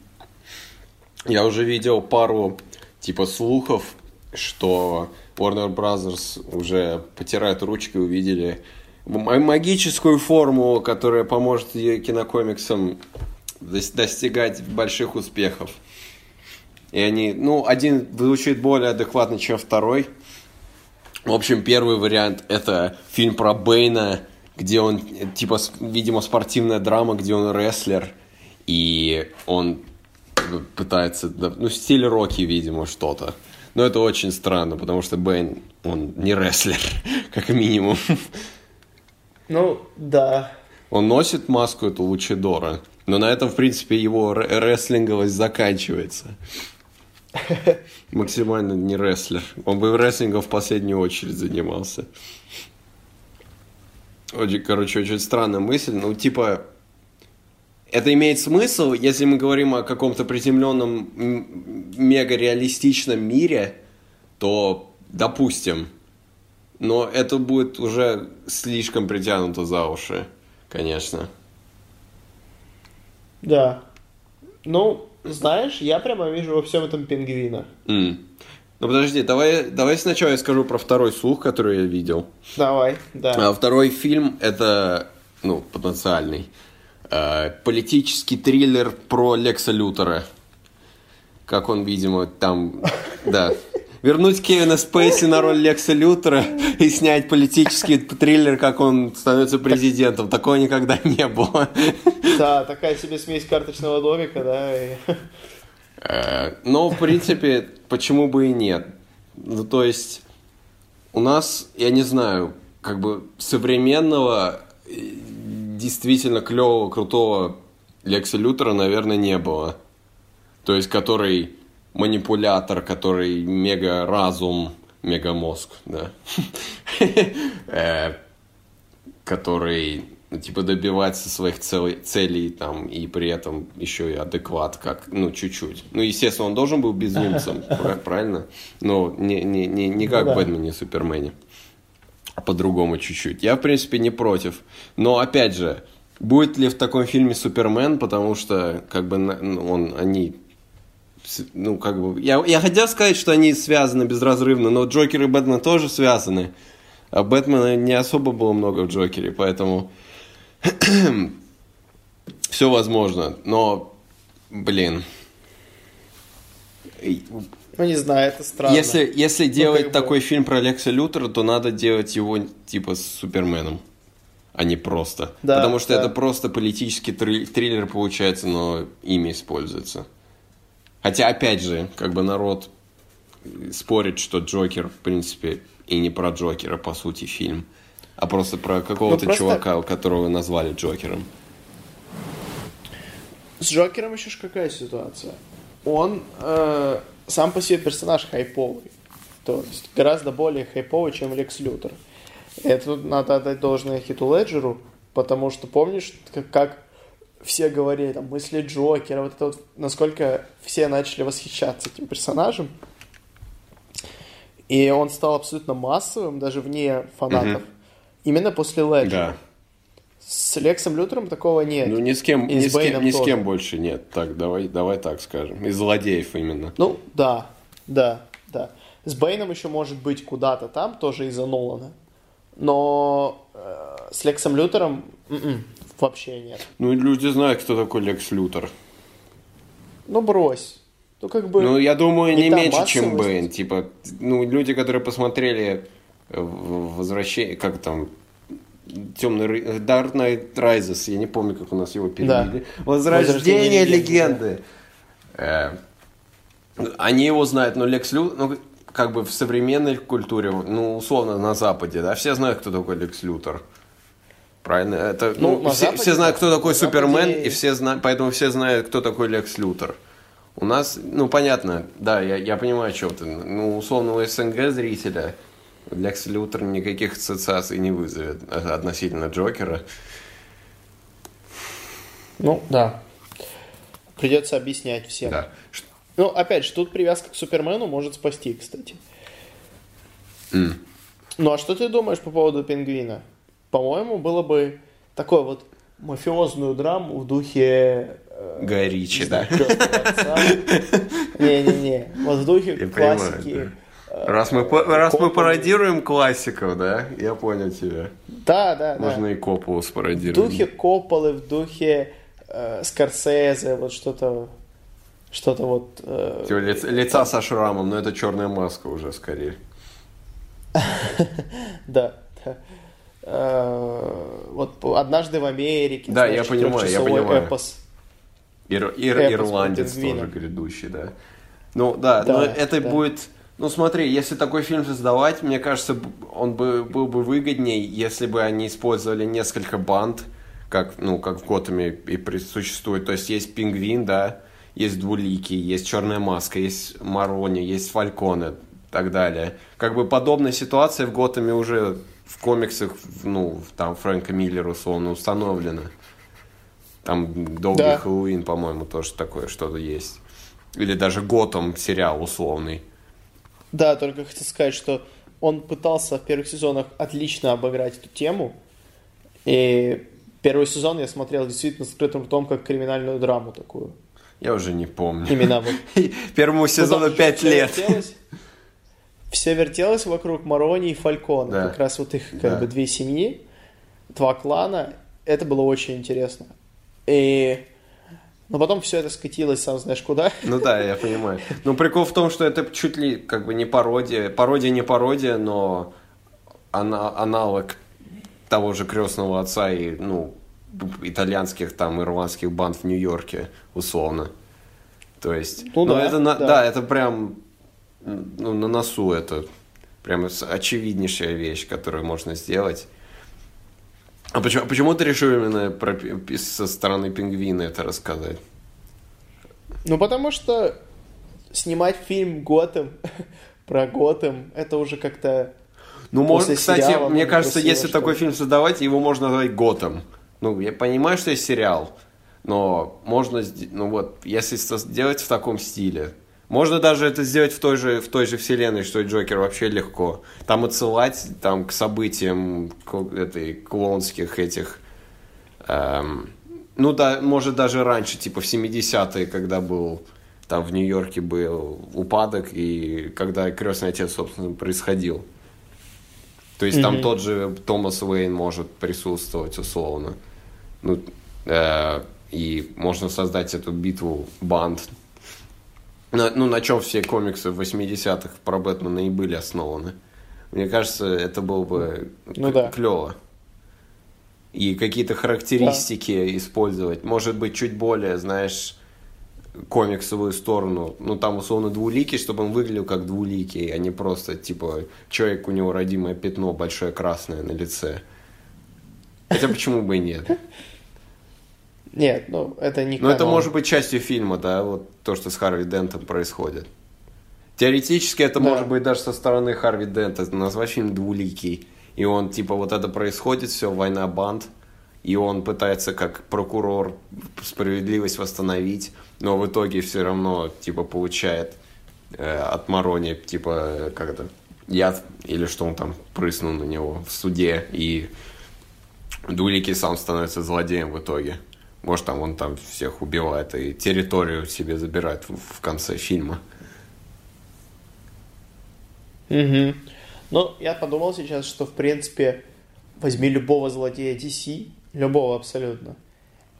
Я уже видел пару типа слухов, что Warner Brothers уже потирают ручки, увидели магическую формулу, которая поможет кинокомиксам дос- достигать больших успехов. И они, ну, один звучит более адекватно, чем второй. В общем, первый вариант это фильм про Бэйна, где он, э, типа, видимо, спортивная драма, где он рестлер, и он пытается, ну, в стиле Рокки, видимо, что-то. Но это очень странно, потому что Бэйн, он не рестлер, [laughs] как минимум. Ну, да. Он носит маску эту Лучидора, но на этом, в принципе, его ре- рестлинговость заканчивается. [laughs] Максимально не рестлер. Он бы рестлингом в последнюю очередь занимался. Очень, короче, очень странная мысль. Ну, типа, это имеет смысл, если мы говорим о каком-то приземленном мега реалистичном мире, то допустим. Но это будет уже слишком притянуто за уши, конечно. Да. Ну, знаешь, я прямо вижу во всем этом пингвина. М. Ну подожди, давай, давай сначала я скажу про второй слух, который я видел. Давай, да. А второй фильм это, ну, потенциальный, э, политический триллер про Лекса Лютера. Как он, видимо, там, да. [laughs] Вернуть Кевина Спейси на роль Лекса Лютера и снять политический триллер, как он становится президентом. Такого никогда не было. Да, такая себе смесь карточного домика, да. и- Э, Но, в принципе, почему бы и нет? Ну, то есть, у нас, я не знаю, как бы современного, э, действительно клевого, крутого Лекса Лютера, наверное, не было. То есть, который манипулятор, который мега-разум, мега-мозг, да. [laughs] Э, который ну, типа добивается своих цел- целей там и при этом еще и адекват как ну чуть-чуть. Ну естественно он должен был безумцем [laughs] пра- правильно? Но не не не не как Ну да. Бэтмене и Супермене а по-другому чуть-чуть. Я в принципе не против. Но опять же будет ли в таком фильме Супермен? Потому что как бы ну, он они ну, как бы... Я, я хотел сказать, что они связаны безразрывно, но Джокер и Бэтмен тоже связаны. А Бэтмена не особо было много в Джокере, поэтому... [clears throat] Все возможно, но... Блин. Ну, не знаю, это странно. Если, если делать как бы- такой фильм про Лекса Лютера, то надо делать его типа с Суперменом, а не просто. Да, Потому что да. это просто политический трил- триллер получается, но имя используется. Хотя, опять же, как бы народ спорит, что Джокер, в принципе, и не про Джокера, по сути, фильм, а просто про какого-то Ну, просто- чувака, которого назвали Джокером. С Джокером еще ж какая ситуация? Он э, сам по себе персонаж хайповый. То есть гораздо более хайповый, чем Лекс Лютер. Это надо отдать должное Хиту Леджеру, потому что помнишь, как, как все говорили, там, мысли Джокера, вот это вот, насколько все начали восхищаться этим персонажем. И он стал абсолютно массовым, даже вне фанатов. Именно после Леджа. Да. С Лексом Лютером такого нет. Ну, ни с кем, И ни с с кем, ни с кем больше нет. Так, давай, давай так скажем. Из злодеев именно. Ну, да, да, да. С Бэйном еще может быть куда-то там, тоже из-за Нолана. Но э, с Лексом Лютером м-м, вообще нет. Ну, люди знают, кто такой Лекс Лютер. Ну, брось. Ну, как бы... Ну, я думаю, не не меньше, чем. Бэйн. Типа, ну, люди, которые посмотрели э, возвращение, как там, Темный ры- Dark Knight Rises, я не помню, как у нас его перевели. Возрождение, Возрождение легенды. Э, Они его знают, но Лекс Лютер, ну, как бы в современной культуре, ну, условно, на Западе, да, все знают, кто такой Лекс Лютер. Правильно? Это, Ну, ну, все, Западе, все знают, кто такой Западе- Супермен, и все знают, поэтому все знают, кто такой Лекс Лютер. У нас, ну, понятно, да, я, я понимаю, что ты. Ну, условно, у СНГ зрителя Лекс Лютер никаких ассоциаций не вызовет относительно Джокера. Ну, да. Придется объяснять всем. Да. Ну, опять же, тут привязка к Супермену может спасти, кстати. М. Ну, а что ты думаешь по поводу Пингвина? По-моему, было бы такой вот мафиозную драму в духе... э, Гай Ричи, да. Не-не-не. Вот в духе Я понимаю, классики. э, Раз мы, по- раз мы пародируем классиков, да, я понял тебя. Да, да, да. Можно и Копполу В спародировать. духе Копполы, в духе э, Скорсезе, вот что-то... Что-то вот... э, Типа лиц- лица со шрамом, но это черная маска уже скорее. [laughs] Да, да. Э, Вот однажды в Америке. Да, знаешь, я понимаю, я понимаю. эпос. Ир- ир- Эпос ирландец тоже грядущий, да. Ну да, Да, но это да. будет. Ну смотри, если такой фильм создавать, мне кажется, он бы был бы выгодней, если бы они использовали несколько банд, как ну как в Готэме и существует. То есть есть пингвин, да, есть двуликий, есть черная маска, есть Марони, есть Фальконе и так далее. Как бы подобная ситуация в Готэме уже в комиксах, ну там Фрэнка Миллера условно установлена. Там Долгий Да. Хэллоуин, по-моему, тоже такое что-то есть. Или даже Готэм сериал условный. Да, только хотел сказать, что он пытался в первых сезонах отлично обыграть эту тему. И первый сезон я смотрел действительно с открытым ртом, как криминальную драму такую. Я уже не помню. Именно вот. [laughs] Первому сезону Ну, там 5 всё лет. Все вертелось вокруг Марони и Фалькона. Да. Как раз вот их как Да. бы две семьи, два клана. Это было очень интересно. И... Но потом все это скатилось, сам знаешь куда. Ну да, я понимаю. Но прикол в том, что это чуть ли как бы не пародия. Пародия не пародия, но ана- аналог того же крестного отца и, ну, итальянских там ирландских банд в Нью-Йорке, условно. То есть, Ну ну, да, это да. да, это прям ну, на носу это прям с- очевиднейшая вещь, которую можно сделать. А почему, почему ты решил именно про, со стороны пингвина это рассказать? Ну, потому что снимать фильм Готэм [laughs] про Готэм, это уже как-то... Ну, можно, кстати, сериала мне кажется, красиво, если что такой фильм создавать, его можно назвать Готэм. Ну, я понимаю, что есть сериал, но можно, ну вот, если сделать в таком стиле, можно даже это сделать в той же, в той же вселенной, что и Джокер, вообще легко. Там отсылать там, к событиям к- этой клоунских этих... эм, ну да, может даже раньше, типа в 70-е, когда был там в Нью-Йорке был упадок, и когда крестный отец, собственно, происходил. То есть там Мгм. тот же Томас Уэйн может присутствовать условно. Ну, э, и можно создать эту битву банд. На- ну, на чем все комиксы в 80-х про Бэтмена и были основаны. Мне кажется, это было бы Ну да. клево. И какие-то характеристики использовать. Может быть, чуть более, знаешь, комиксовую сторону. Ну, там, условно, двуликий, чтобы он выглядел как двуликий, а не просто, типа, человек, у него родимое пятно большое красное на лице. Хотя почему бы и нет? Нет, ну, это не Но это канон. может быть частью фильма, да, вот то, что с Харви Дентом происходит. Теоретически это Да. может быть даже со стороны Харви Дента, назвать фильм «Двуликий». И он, типа, вот это происходит, все, война банд, и он пытается как прокурор справедливость восстановить, но в итоге все равно, типа, получает э, от Марони, типа, как это, яд, или что он там прыснул на него в суде, и Дулики сам становится злодеем в итоге. Может, там он там всех убивает и территорию себе забирает в, конце фильма. Угу. Ну, я подумал сейчас, что, в принципе, возьми любого злодея DC, любого абсолютно.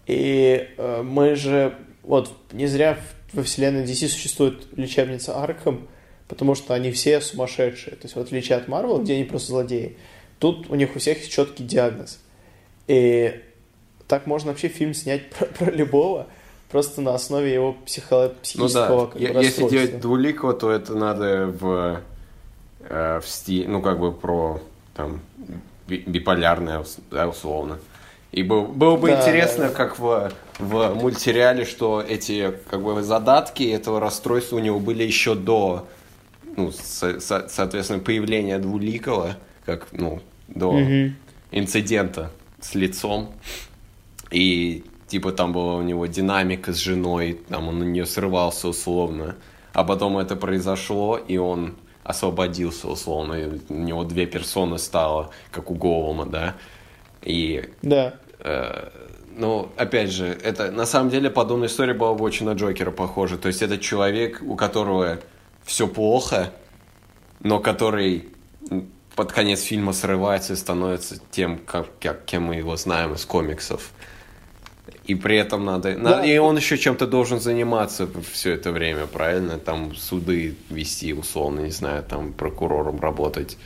И э, мы же, вот, не зря во вселенной DC существует лечебница Аркхам, потому что они все сумасшедшие. То есть, в отличие от Марвел, где они просто злодеи, тут у них у всех есть четкий диагноз. И так можно вообще фильм снять [laughs] про, про любого, просто на основе его психо психического ну, да. Если делать двуликого, то это надо в, э, в стиле, ну, как бы про там биполярное, да, условно. И был, было бы да, интересно, да. как в, в мультсериале, что эти как бы задатки этого расстройства у него были еще до, ну, со, со, соответственно, появления двуликого, как, ну, до угу. инцидента с лицом. И типа там была у него динамика с женой, там он на нее срывался условно. А потом это произошло, и он освободился условно. И у него две персоны стало, как у Голума, да. И... Да. Э, ну, опять же, это на самом деле подобная история была бы очень на Джокера похожа. То есть это человек, у которого все плохо, но который под конец фильма срывается и становится тем, как, как, кем мы его знаем из комиксов. И при этом надо... Да. И он еще чем-то должен заниматься все это время, правильно? Там суды вести, условно, не знаю, там прокурором работать.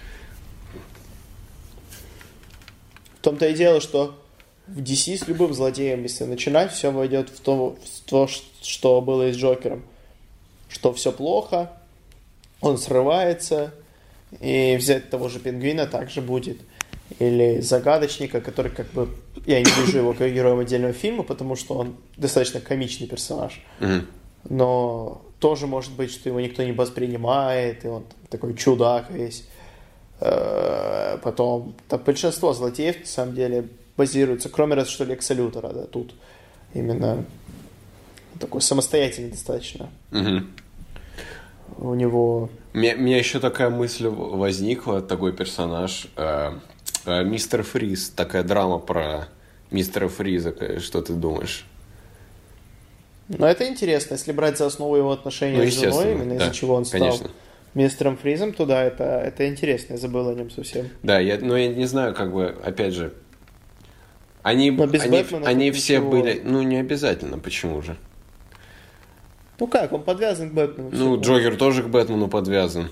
В том-то и дело, что в DC с любым злодеем, если начинать, все войдет в то, в то, что было и с Джокером. Что все плохо, он срывается, и взять того же пингвина также будет. Или загадочника, который как бы... Я не вижу его как героем отдельного фильма, потому что он достаточно комичный персонаж. Mm-hmm. Но тоже может быть, что его никто не воспринимает, и он такой чудак весь. Э, потом, там большинство злодеев, на самом деле, базируется, кроме разве что Лекса Лютера, да, тут именно такой самостоятельный достаточно. Mm-hmm. У него у меня еще такая мысль возникла, такой персонаж. Э, Мистер Фриз, такая драма про мистера Фриза, что ты думаешь? Ну, это интересно, если брать за основу его отношения ну, с женой, именно да, из-за чего он стал конечно. мистером Фризом, то да, это, это интересно, я забыл о нем совсем. Да, я, но я не знаю, как бы, опять же, они, они, они все ничего... были, ну, не обязательно, почему же? Ну как, он подвязан к Бэтмену. Ну, Джокер тоже к Бэтмену подвязан.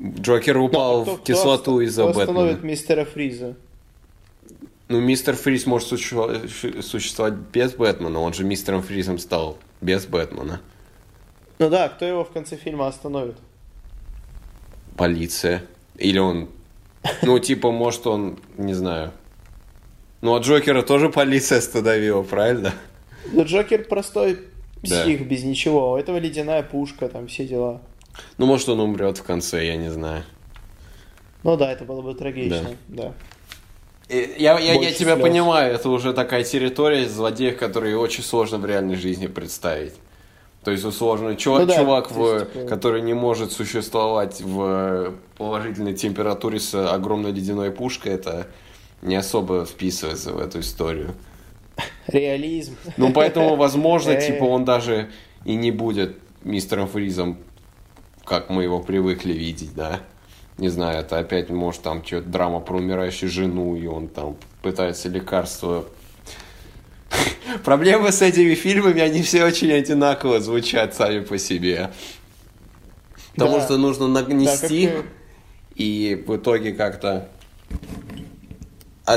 Джокер упал кто, в кислоту кто, из-за Бэтмена. Кто остановит мистера Фриза? Ну, мистер Фриз может существовать без Бэтмена. Он же мистером Фризом стал без Бэтмена. Ну да, кто его в конце фильма остановит? Полиция. Или он... Ну, типа, может, он... Не знаю. Ну, а Джокера тоже полиция остановила, правильно? Ну, Джокер простой Псих да. без ничего. У этого ледяная пушка, там все дела. Ну, может, он умрет в конце, я не знаю. Ну да, это было бы трагично, да. да. Я, я, я тебя слез. понимаю, это уже такая территория злодеев, которые очень сложно в реальной жизни представить. То есть, условно, чувак, ну, да, чувак в, который не может существовать в положительной температуре с огромной ледяной пушкой, это не особо вписывается в эту историю. Реализм. Ну, поэтому, возможно, [laughs] э. типа, он даже и не будет мистером Фризом, как мы его привыкли видеть, да. Не знаю, это опять, может, там что-то драма про умирающую жену, и он там пытается лекарство [laughs] Проблемы с этими фильмами, они все очень одинаково звучат сами по себе. Потому да. что нужно нагнести, да, и в итоге как-то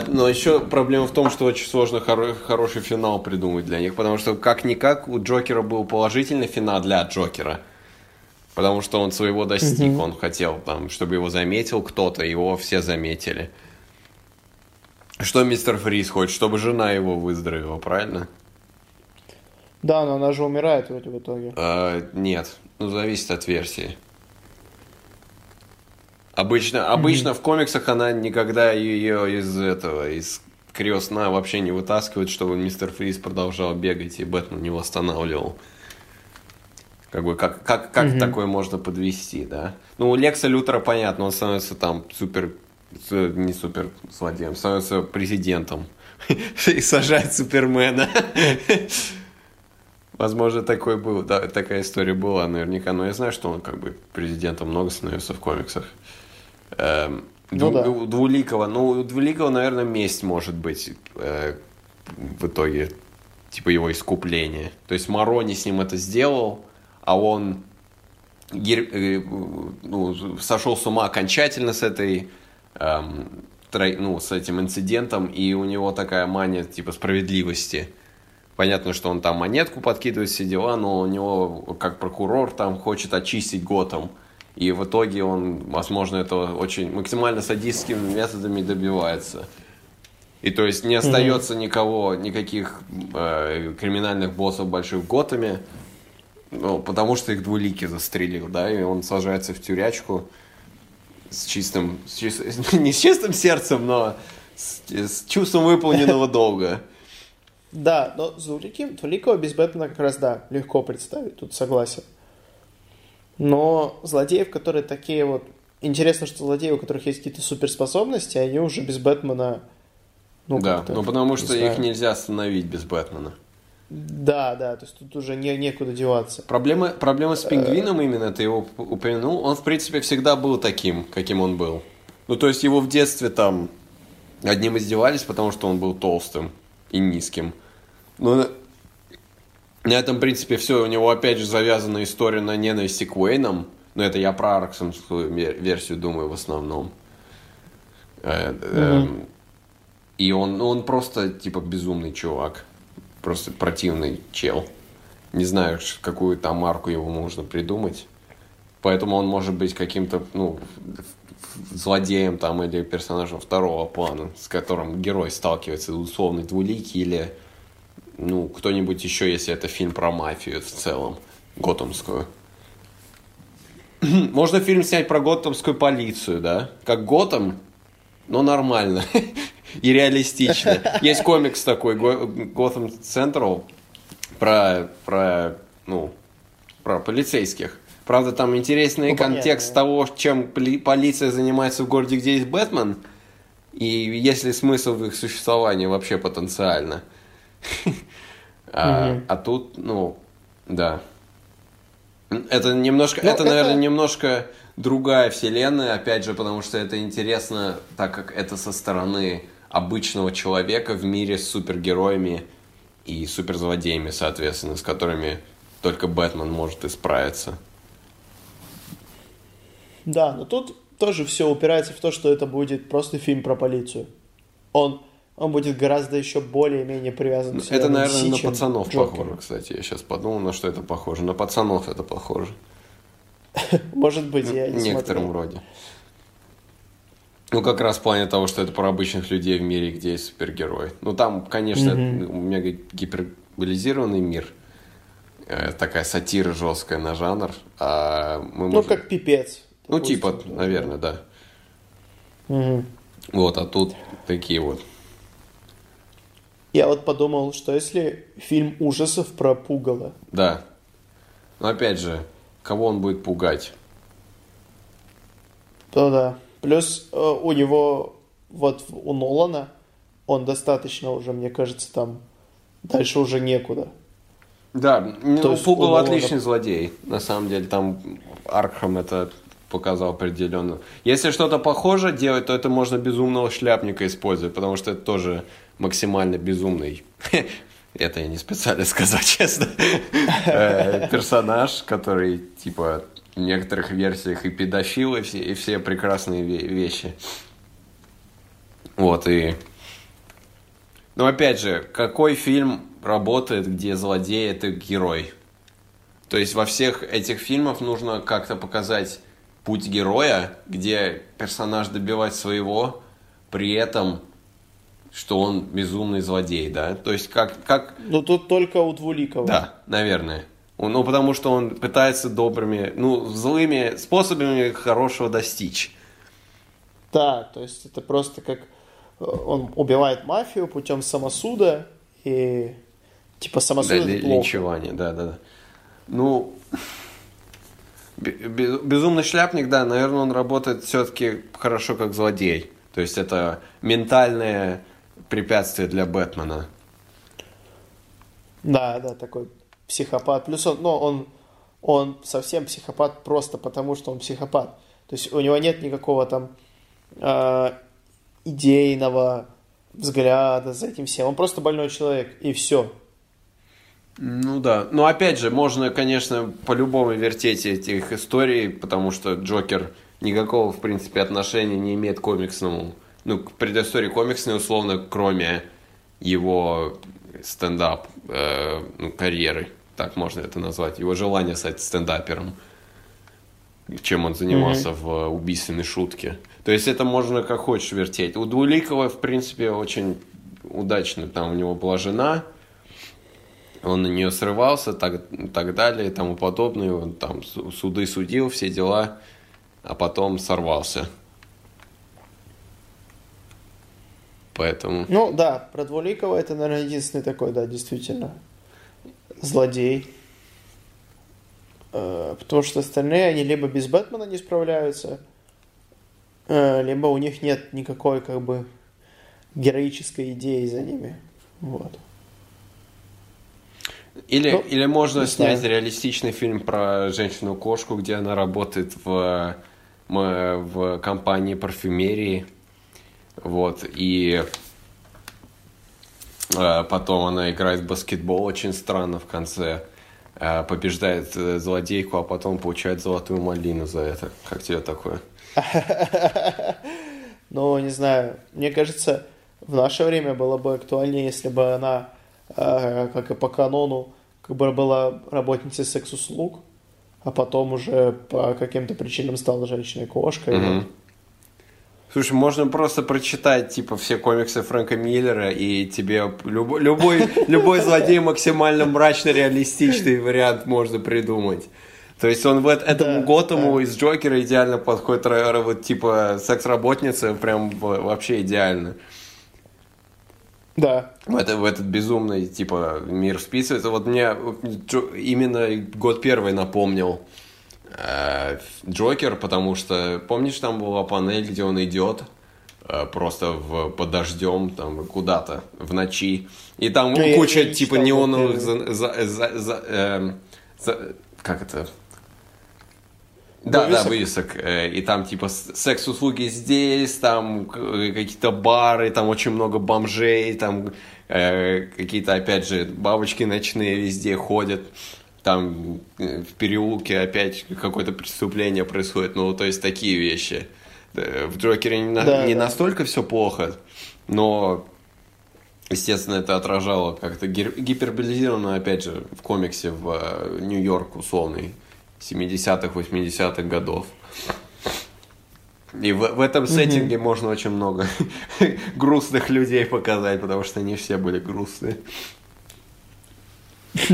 но еще проблема в том, что очень сложно хоро- хороший финал придумать для них, потому что как-никак у Джокера был положительный финал для Джокера. Потому что он своего достиг, mm-hmm. он хотел, там, чтобы его заметил кто-то, его все заметили. Что мистер Фриз хочет? Чтобы жена его выздоровела, правильно? Да, но она же умирает вроде в итоге. А, нет, ну зависит от версии. Обычно, обычно mm-hmm. в комиксах она никогда ее из этого, из крестна вообще не вытаскивают, чтобы мистер Фриз продолжал бегать и Бэтмен не восстанавливал. Как бы, как, как, как Мгм. такое можно подвести, да? Ну, у Лекса Лютера понятно, он становится там супер, не супер злодеем, становится президентом [laughs] и сажает Супермена. [laughs] Возможно, такой был, да, такая история была наверняка, но я знаю, что он как бы президентом много становится в комиксах. Эм, Ну да. у Двуликого, ну, у Двуликого, наверное, месть может быть э, в итоге, типа его искупление. То есть Марони с ним это сделал, а он э, ну, сошел с ума окончательно с этой эм, трой- ну, с этим инцидентом, и у него такая мания типа справедливости. Понятно, что он там монетку подкидывает, все дела, но у него, как прокурор, там хочет очистить Готэм. И в итоге он, возможно, этого очень максимально садистскими методами добивается. И то есть не остается никого, никаких э, криминальных боссов больших в Готэме, ну, потому что их двулики застрелил, да, и он сажается в тюрячку с чистым, с чис- [laughs] не с чистым сердцем, но с, с чувством выполненного [laughs] долга. Да, но Двуликий, Двуликого без Бэтмена как раз, да, легко представить, тут согласен. Но злодеев, которые такие вот... Интересно, что злодеи, у которых есть какие-то суперспособности, они уже без Бэтмена... Ну, да, ну потому что их нельзя остановить без Бэтмена. Да, да, то есть тут уже не, некуда деваться. Проблема, проблема с пингвином именно, ты его уп- упомянул, он, в принципе, всегда был таким, каким он был. Ну, то есть его в детстве там над ним издевались, потому что он был толстым и низким. Но на- этом, в принципе, все. У него, опять же, завязана история на ненависти к Уэйнам. Но это я про Арксомскую вер- версию думаю в основном. Э, эм, И он, ну, он просто, типа, безумный чувак. Просто противный чел. Не знаю, какую там марку его можно придумать. Поэтому он может быть каким-то, ну, злодеем там или персонажем второго плана, с которым герой сталкивается, условный двуликий или, ну, кто-нибудь еще, если это фильм про мафию в целом, готэмскую. [clears throat] Можно фильм снять про готэмскую полицию, да? Как Готэм, но нормально [laughs] и реалистично. [laughs] Есть комикс такой, Gotham Central, про, про, ну, про полицейских. Правда, там интересный Ну, понятно, контекст да. того, чем поли- полиция занимается в городе, где есть Бэтмен, и есть ли смысл в их существовании вообще потенциально. [laughs] А а тут, ну, да. Это немножко, Ну, это- наверное, немножко другая вселенная, опять же, потому что это интересно, так как это со стороны обычного человека в мире с супергероями и суперзлодеями, соответственно, с которыми только Бэтмен может исправиться. Да, но тут тоже все упирается в то, что это будет просто фильм про полицию. Он, он будет гораздо еще более-менее привязан к Это, вселенной наверное, DC, на пацанов Джокер. похоже, кстати. Я сейчас подумал, на что это похоже. На пацанов это похоже. [laughs] Может быть, я В не некотором смотрел. роде. Ну, как раз в плане того, что это про обычных людей в мире, где есть супергерой. Ну, там, конечно, Мгм. мега гиперболизированный мир. Э, Такая сатира жесткая на жанр. А мы Ну, можем- как пипец. Ну, допустим. типа, наверное, да. Мгм. Вот, а тут такие вот. Я вот подумал, что если фильм ужасов про пугало, Да. Но опять же, кого он будет пугать? то да. Плюс э, у него, вот у Нолана, он достаточно уже, мне кажется, там дальше уже некуда. Да, ну, То есть Пугало у Нолана- отличный злодей. На самом деле, там Аркхам это показал определенно. Если что-то похоже делать, то это можно безумного шляпника использовать, потому что это тоже максимально безумный. [laughs] Это я не специально [laughs] сказал, честно. Э, Персонаж, который, типа, в некоторых версиях и педофил, и все, и все прекрасные ве- вещи. Вот, и... Но опять же, какой фильм работает, где злодей это герой? То есть во всех этих фильмах нужно как-то показать путь героя, где персонаж добивает своего, при этом, что он безумный злодей, да? То есть как, как Ну, тут только у Двуликова. да, наверное. Ну, потому что он пытается добрыми, ну, злыми способами хорошего достичь. Да, то есть это просто как он убивает мафию путем самосуда, и типа самосуд да, это плохо. линчевание, да, да, да. Ну, Безумный шляпник, да, наверное, он работает все-таки хорошо как злодей. То есть это ментальное препятствие для Бэтмена. Да, да, такой психопат. Плюс он, ну, он, он совсем психопат просто потому, что он психопат. То есть у него нет никакого там э, идейного взгляда за этим всем. Он просто больной человек, и все. Ну да. Но опять же, можно, конечно, по-любому вертеть этих историй, потому что Джокер никакого, в принципе, отношения не имеет к комиксному. Ну, к предыстории комиксной, условно, кроме его стендап э, ну, карьеры, так можно это назвать, его желание стать стендапером, чем он занимался mm-hmm. в убийственной шутке. То есть это можно как хочешь вертеть. У Двуликова, в принципе, очень удачно. Там у него была жена, он на нее срывался, так, так далее и тому подобное. Он там суды судил, все дела, а потом сорвался. Поэтому... Ну да, про Двуликова это, наверное, единственный такой, да, действительно, злодей. Э, потому что остальные, они либо без Бэтмена не справляются, э, либо у них нет никакой, как бы, героической идеи за ними. Вот. Или, ну, или можно снять знаю. реалистичный фильм про женщину-кошку, где она работает в, в компании парфюмерии. Вот, и потом она играет в баскетбол очень странно в конце. Э, побеждает э, злодейку, а потом получает золотую малину за это. Как тебе такое? [laughs] Ну, не знаю. Мне кажется, в наше время было бы актуальнее, если бы она как и по канону, как бы была работницей секс-услуг, а потом уже по каким-то причинам стала женщиной-кошкой. Слушай, можно просто прочитать, типа, все комиксы Фрэнка Миллера, и тебе любой, любой, любой злодей максимально мрачно-реалистичный вариант можно придумать. То есть он в этому да, Готэму да. из Джокера идеально подходит, вот, типа, секс-работница прям вообще идеально. Да. В, это, в этот безумный, типа, мир вписывается. Вот мне именно год первый напомнил Джокер, потому что, помнишь, там была панель, где он идет э, просто в, под дождем, там, куда-то, в ночи. И там ну, куча, я, типа, неоновых... За, за, за, за, э, за, как это? Да, вывесок. да, вывесок. Э, и там типа секс-услуги здесь, там какие-то бары, там очень много бомжей, там э, какие-то, опять же, бабочки ночные везде ходят. Там э, в переулке опять какое-то преступление происходит. Ну, то есть такие вещи. В Джокере не, да, не да. настолько все плохо, но Естественно, это отражало как-то гиперболизированно, опять же, в комиксе в Нью-Йорк условный. 70-х, 80-х годов. И в, в этом сеттинге mm-hmm. можно очень много [laughs] грустных людей показать, потому что они все были грустные. [laughs]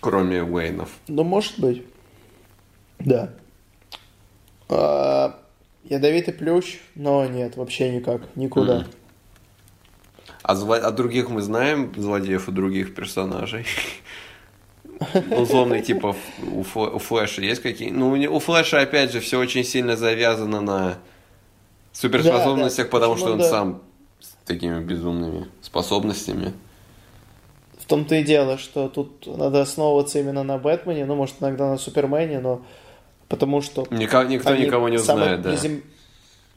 Кроме Уэйнов. Ну, может быть. Да. А, ядовитый плющ, но нет, вообще никак, никуда. Mm-hmm. А, зло... а других мы знаем, злодеев и других персонажей? [laughs] условный типа у, у Флэша есть какие? Ну, у Флэша, опять же, все очень сильно завязано на суперспособностях, да, да. потому Почему, что он да. сам с такими безумными способностями. В том-то и дело, что тут надо основываться именно на Бэтмене, ну, может, иногда на Супермене, но потому что... Нико, никто никого не узнает, да. Призем...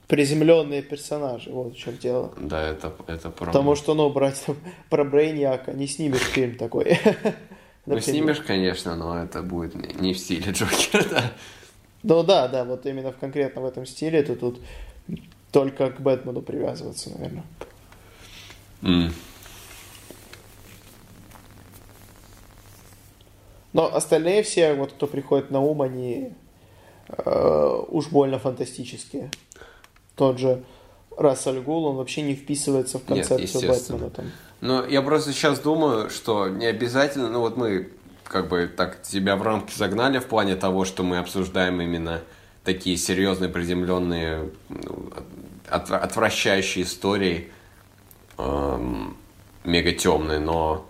Приземленные персонажи, вот в чем дело. Да, это, это правда. Потому что, ну, брать там, про Брейньяка, не снимешь фильм такой. [laughs] Ну, снимешь, конечно, но это будет не в стиле Джокера, [laughs] да. Ну да, да, вот именно в конкретно в этом стиле это тут только к Бэтмену привязываться, наверное. Mm. Но остальные все, вот кто приходит на ум, они э, уж больно фантастические. Тот же Рассаль Гул, он вообще не вписывается в концепцию Нет, Бэтмена. Там. Ну, я просто сейчас думаю, что не обязательно, ну вот мы как бы так себя в рамки загнали в плане того, что мы обсуждаем именно такие серьезные, приземленные, ну, отвра- отвращающие истории, эм, мега темные, но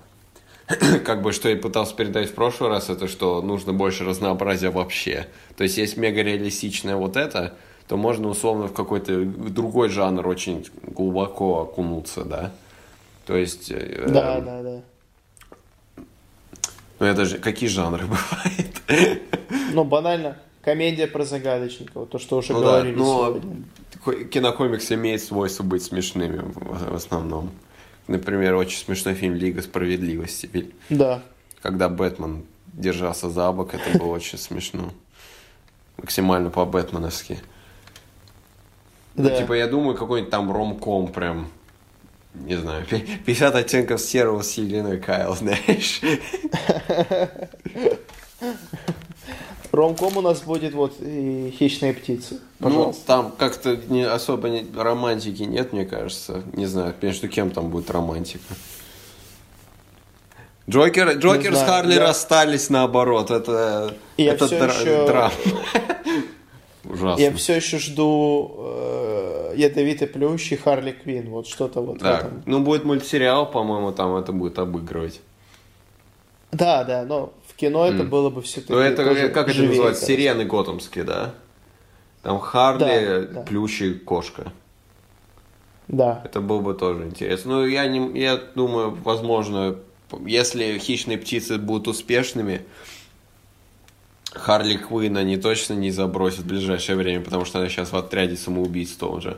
[clears throat] как бы что я пытался передать в прошлый раз, это что нужно больше разнообразия вообще. То есть есть мега реалистичное вот это, то можно условно в какой-то другой жанр очень глубоко окунуться, да. То есть... э, Да, эм, да, да. Ну это же какие жанры [laughs] бывают? Ну, банально, комедия про загадочников, то, что уже Ну да, говорили но сегодня. ко- кинокомикс имеет свойство быть смешными в, в основном. Например, очень смешной фильм «Лига справедливости». Да. Когда Бэтмен держался за бок, это было [laughs] очень смешно. Максимально по-бэтменовски. Ну, Да. типа, я думаю, какой-нибудь там ромком прям, не знаю, пи- 50 оттенков серого с Еленой Кайл, [laughs] знаешь? [laughs] Ромком у нас будет вот и «Хищные птицы». Ну, Пожалуйста. там как-то не, особо не- романтики нет, мне кажется. Не знаю, между кем там будет романтика. Джокер, Джокер с знаю, Харли я- расстались наоборот. Это, Я это дра- ещё- драма. [laughs] Ужасно. Я все еще жду э, ядовитый плющ и Харли Квин. Вот что-то вот в Да. этом. Ну, будет мультсериал, по-моему, там это будет обыгрывать. Да, да, но в кино это было бы все-таки Ну, это, как это называется? Сирены готэмские, да? Там Харли, Да, да. Плющ и кошка. Да. Это было бы тоже интересно. Ну, я, не, я думаю, возможно, если хищные птицы будут успешными, Харли Квинн они точно не забросят в ближайшее время, потому что она сейчас в отряде самоубийц тоже.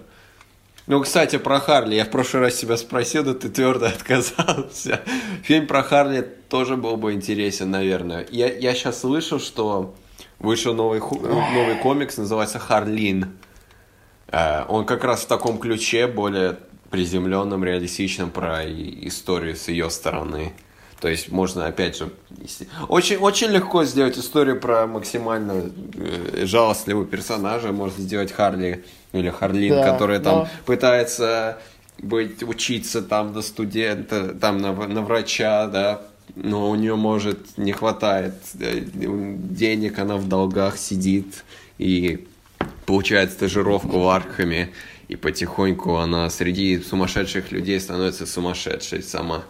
Ну, кстати, про Харли. Я в прошлый раз тебя спросил, да ты твердо [laughs] отказался. Фильм про Харли тоже был бы интересен, наверное. Я, я сейчас слышал, что вышел новый, новый комикс, называется «Харлин». Э, Он как раз в таком ключе, более приземленном, реалистичном, про историю с ее стороны. То есть можно, опять же, очень, очень легко сделать историю про максимально э, жалостливого персонажа. Можно сделать Харли или Харлин, Да, которая там но- пытается быть, учиться там на студента, там на, на врача, да, но у нее, может, не хватает э, денег, она в долгах сидит и получает стажировку в Аркхаме, и потихоньку она среди сумасшедших людей становится сумасшедшей сама.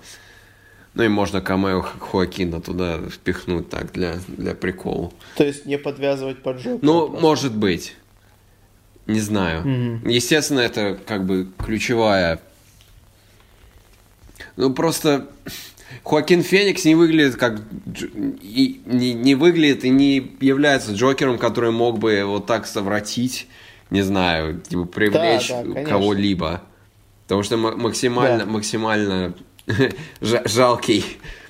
Ну и можно камео Хо- Хоакина туда впихнуть так для, для прикола. То есть не подвязывать под жопу. Ну, просто. может быть. Не знаю. Мгм. Естественно, это как бы ключевая... Ну, просто Хоакин Феникс не выглядит как... И, не, не выглядит и не является Джокером, который мог бы вот так совратить, не знаю, типа привлечь да, конечно. кого-либо. Потому что ма- максимально, Да. максимально [laughs] жалкий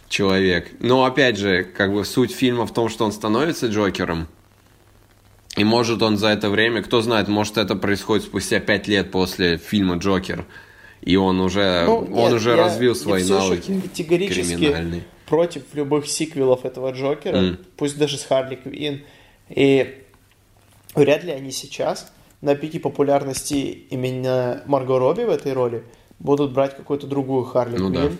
человек. Но опять же, как бы суть фильма в том, что он становится Джокером. И может он за это время, кто знает, может это происходит спустя пять лет после фильма Джокер. И он уже, Ну, он нет, уже я- развил я свои ещё навыки категорически криминальные. против любых сиквелов этого Джокера, Мгм. пусть даже с Харли Квинн. И вряд ли они сейчас на пике популярности именно Марго Робби в этой роли будут брать какую-то другую Харли Ну да. Квинн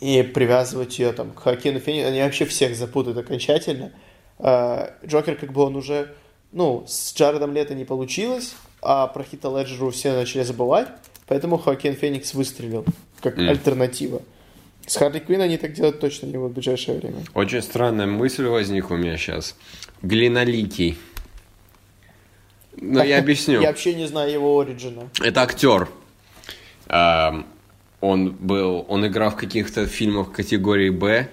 и привязывать ее там к Хакину Фениксу. Они вообще всех запутают окончательно. А, Джокер как бы он уже, ну, с Джаредом Лето не получилось, а про Хита Леджеру все начали забывать, поэтому Хоакин Феникс выстрелил как Мгм. альтернатива. С Харли Квинн они так делать точно не будут в ближайшее время. Очень странная мысль возникла у меня сейчас. Глиноликий. Ну, я объясню. Я вообще не знаю его оригина. Это актер. Эм, Он был, он играл в каких-то фильмах категории Б,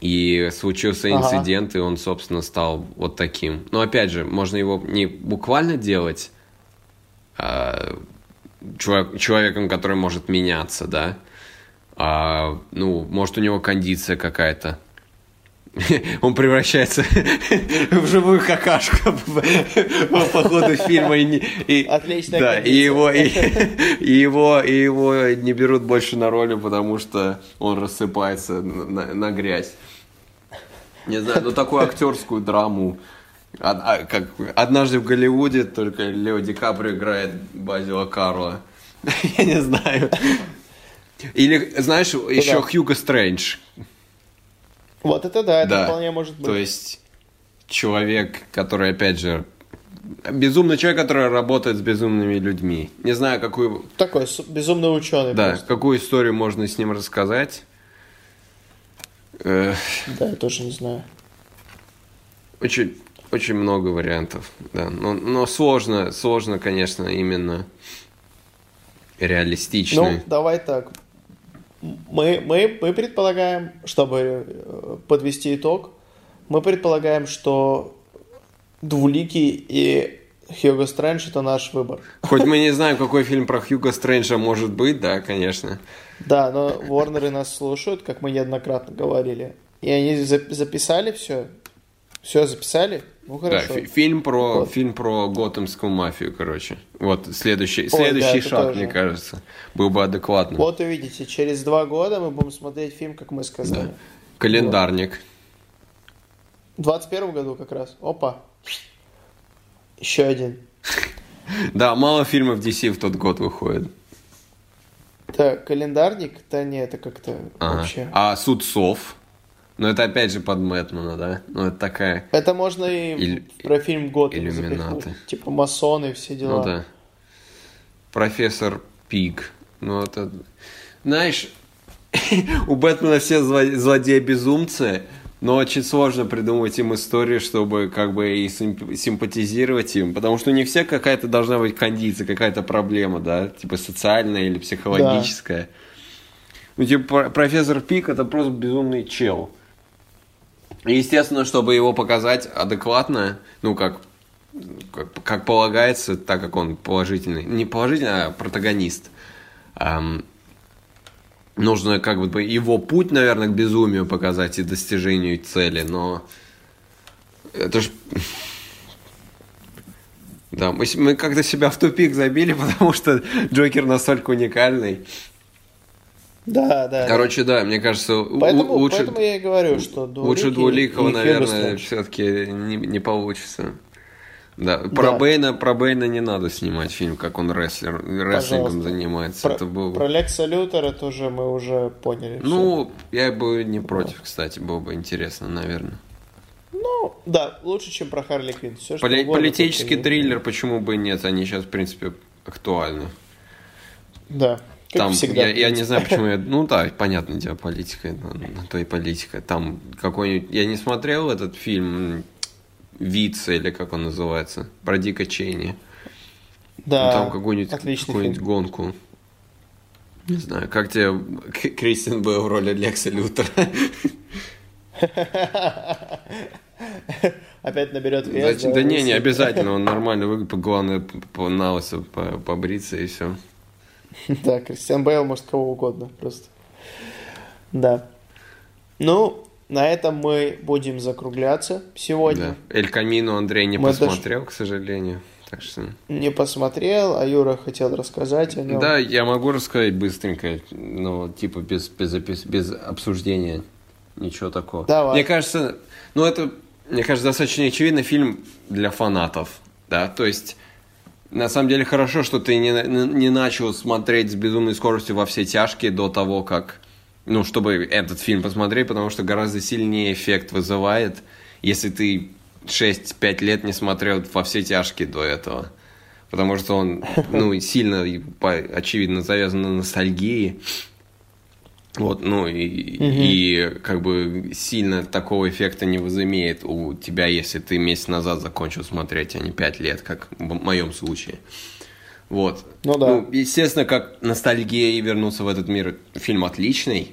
и случился Ага. инцидент, и он, собственно, стал вот таким. Но опять же, можно его не буквально делать а, человек- человеком, который может меняться, да. А, ну, может, у него кондиция какая-то. [laughs] Он превращается [laughs] в живую какашку [laughs] по ходу фильма. и Отличная Да, и его, и, и его, и его не берут больше на роли, потому что он рассыпается на, на- грязь. Не знаю, ну такую актерскую драму. А- как однажды в Голливуде только Лео Ди Каприо играет Базила Карла. Я не знаю. Или, знаешь, еще. Хьюго Стрэндж. Вот это да, это Да. вполне может быть. То есть человек, который, опять же, безумный человек, который работает с безумными людьми. Не знаю, какую... Такой безумный ученый. Да, просто. какую историю можно с ним рассказать. Э, Да, я тоже не знаю. Очень, очень много вариантов, да. Но, но сложно, сложно, конечно, именно реалистично. Ну, давай так. Мы, мы, мы предполагаем, чтобы э, подвести итог, мы предполагаем, что Двуликий и Хьюго Стрэндж это наш выбор. Хоть мы не [laughs] знаем, какой фильм про Хьюго Стрэнджа может быть, да, конечно. Да, но Ворнеры нас слушают, как мы неоднократно говорили. И они за- записали все. Все записали? Ну Да, хорошо. фи- фильм про Вот. фильм про готэмскую мафию, короче. Вот следующий Ой, следующий да, шаг, тоже. мне кажется, был бы адекватным. Вот увидите, через два года мы будем смотреть фильм, как мы сказали. Да. Календарник. В 21 году как раз. Опа. Еще один. [laughs] Да, мало фильмов DC в тот год выходит. Так, календарник? Да не, это как-то Ага. вообще. А Суд Сов? Ну, это опять же под Мэтмана, да? Ну, это такая... Это можно и Иль- про фильм Готэм Иллюминаты. Типа масоны, все дела. Ну да. Профессор Пиг. Ну, это... Знаешь, [laughs] у Бэтмена все зло- злодеи-безумцы, но очень сложно придумать им историю, чтобы как бы и симп- симпатизировать им, потому что них все какая-то должна быть кондиция, какая-то проблема, да, типа социальная или психологическая. Ну, типа, про- профессор Пик это просто безумный чел. Естественно, чтобы его показать адекватно, ну, как, как, как полагается, так как он положительный, не положительный, а протагонист, ам, нужно как бы его путь, наверное, к безумию показать и достижению цели, но это ж... [laughs] Да, мы, мы как-то себя в тупик забили, [laughs] потому что Джокер настолько уникальный. Да, да. Короче, да, мне кажется, поэтому, лучше, поэтому я и говорю, что лучше Двуликий Двуликого, и наверное, все-таки не, не получится. Да, про Да. Бэйна, про Бэйна не надо снимать фильм, как он рестлер, рестлингом Пожалуйста. занимается. Про, это было... про Лекса Лютера тоже мы уже поняли. Ну, я бы не против, кстати, было бы интересно, наверное. Ну, да, лучше, чем про Харли Квинн. Все, Поли- угодно, политический триллер, почему бы и нет? Они сейчас, в принципе, актуальны. Да, как Там, всегда. я, я не знаю, почему я... [laughs] Ну да, понятное дело, политика, на, на то и политика. Там какой-нибудь... Я не смотрел этот фильм Вице, или как он называется, про Дика Чейни. Да, Ну, там какую-нибудь фильм. гонку. Не знаю, как тебе [laughs] К- Кристиан был в роли Лекса Лютера? [laughs] Опять наберет вес. Значит, да не, не обязательно, он нормально выглядит, главное по- по по- побриться и все. [laughs] Да, Кристиан Бейл может кого угодно просто. Да. Ну, на этом мы будем закругляться сегодня. Да. Эль Камино Андрей не Мы даже- посмотрел, к сожалению. Так что... Не посмотрел, а Юра хотел рассказать о нем. Да, я могу рассказать быстренько, но типа без, без, без обсуждения. Ничего такого. Давай. Мне кажется, ну это, мне кажется, достаточно очевидно фильм для фанатов, да, то есть на самом деле хорошо, что ты не, не начал смотреть с безумной скоростью во все тяжкие до того, как, ну, чтобы этот фильм посмотреть, потому что гораздо сильнее эффект вызывает, если ты 6-5 лет не смотрел во все тяжкие до этого. Потому что он, ну, сильно, очевидно, завязан на ностальгии. Вот, ну, и, и как бы сильно такого эффекта не возымеет у тебя, если ты месяц назад закончил смотреть, а не 5 лет, как в моем случае. Вот. Ну да. естественно, как ностальгия и вернуться в этот мир. Фильм отличный.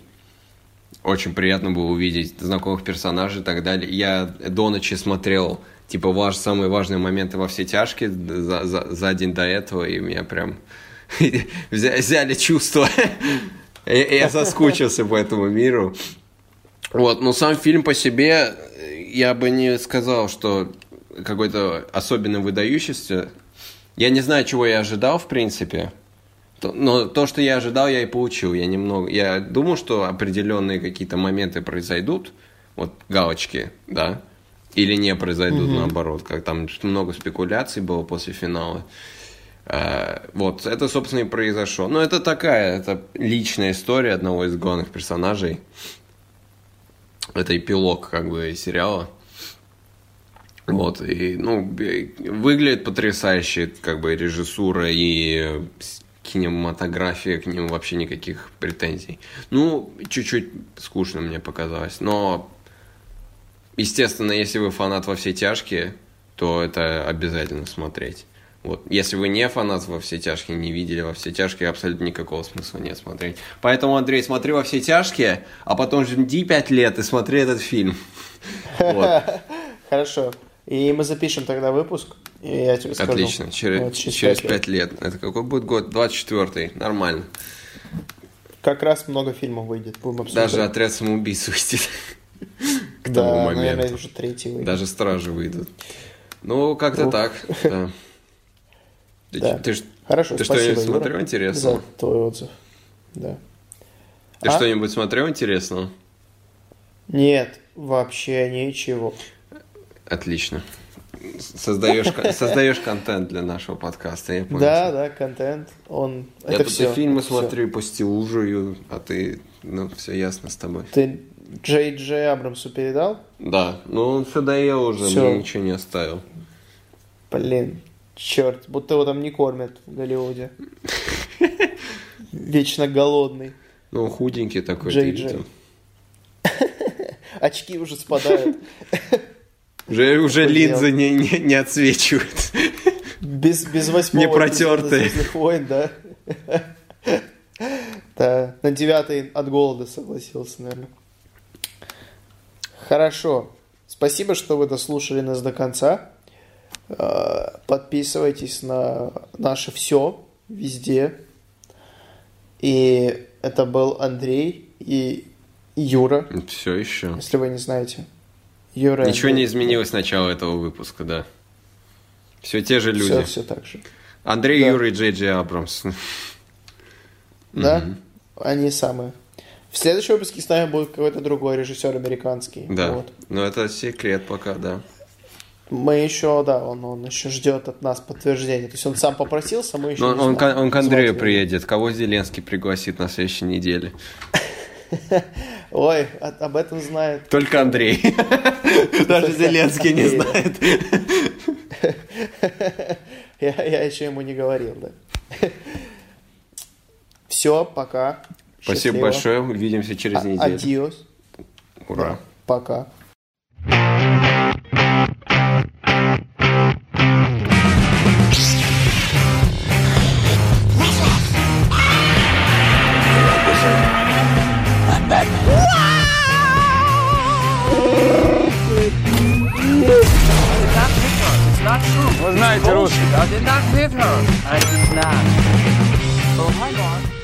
Очень приятно было увидеть знакомых персонажей и так далее. Я до ночи смотрел, типа, ваш, самые важные моменты во все тяжкие за, за, за день до этого, и меня прям [laughs] взя- взяли чувства. Я соскучился по этому миру. Вот, но сам фильм по себе, я бы не сказал, что какой-то особенно выдающийся. Я не знаю, чего я ожидал, в принципе. Но то, что я ожидал, я и получил. Я немного. Я думал, что определенные какие-то моменты произойдут. Вот галочки, да. Или не произойдут, наоборот. Как там много спекуляций было после финала. Э, Вот, это, собственно, и произошло. Но это такая, это личная история одного из главных персонажей. Это эпилог, как бы, сериала. Вот, и, ну, выглядит потрясающе, как бы, режиссура и кинематография, к нему вообще никаких претензий. Ну, чуть-чуть скучно мне показалось, но, естественно, если вы фанат во все тяжкие, то это обязательно смотреть. Вот. Если вы не фанат во все тяжкие, не видели во все тяжкие, абсолютно никакого смысла нет смотреть. Поэтому, Андрей, смотри во все тяжкие, а потом жди пять лет и смотри этот фильм. [laughs] Хорошо. И мы запишем тогда выпуск, и я тебе скажу. Отлично. Через, через, пять 5 лет. Это какой будет год? 24-й. Нормально. Как раз много фильмов выйдет, будем обсуждать. Даже отряд самоубийц выйдет. К да, тому наверное, моменту. уже третий выйдет. Даже стражи выйдут. Ну, как-то Ух. так. да. Ты, Да. ты Хорошо, ты спасибо, что-нибудь Юра, смотрел интересного? за твой отзыв. Да. Ты А? что-нибудь смотрел интересного? Нет, вообще ничего. Отлично. Создаешь, создаешь контент для нашего подкаста, я понял. Да, да, контент, он... Я это тут все. и фильмы смотрю, по стилужую, а ты, ну, все ясно с тобой. Ты Джей Джей Абрамсу передал? Да, ну он все доел уже, Всё. мне ничего не оставил. Блин, черт, будто его там не кормят в Голливуде. Вечно голодный. Ну, худенький такой. Джей Джей. [laughs] Очки уже спадают. Уже, уже линзы не, не, не отсвечивают. Без, без восьмого Не протертые. эпизода «Звездных войн», да? Да, на девятый от голода согласился, наверное. Хорошо. Спасибо, что вы дослушали нас до конца. Э, Подписывайтесь на наше все везде. И это был Андрей и Юра, Все еще. если вы не знаете. Юра Ничего не Андрей. изменилось с начала этого выпуска, да. Все те же Все, люди. все так же. Андрей, Да. Юра и Джей Джей Абрамс. Да? Мгм. Они самые. В следующем выпуске с нами будет какой-то другой режиссер американский. Да. Вот. Но это секрет пока, да. Мы еще, да, он, он еще ждет от нас подтверждения. То есть он сам попросился, мы еще Но не он, знаем. он к Андрею его. приедет. Кого Зеленский пригласит на следующей неделе? [laughs] Ой, об этом знает. Только Андрей. [laughs] Даже Зеленский не знает. [laughs] Я, еще ему не говорил, да. Все, пока. Спасибо большое. Увидимся через А- неделю. Адиос. Ура. Пока. Вы знаете русский. I did not hit her. I did not. Oh, hang on.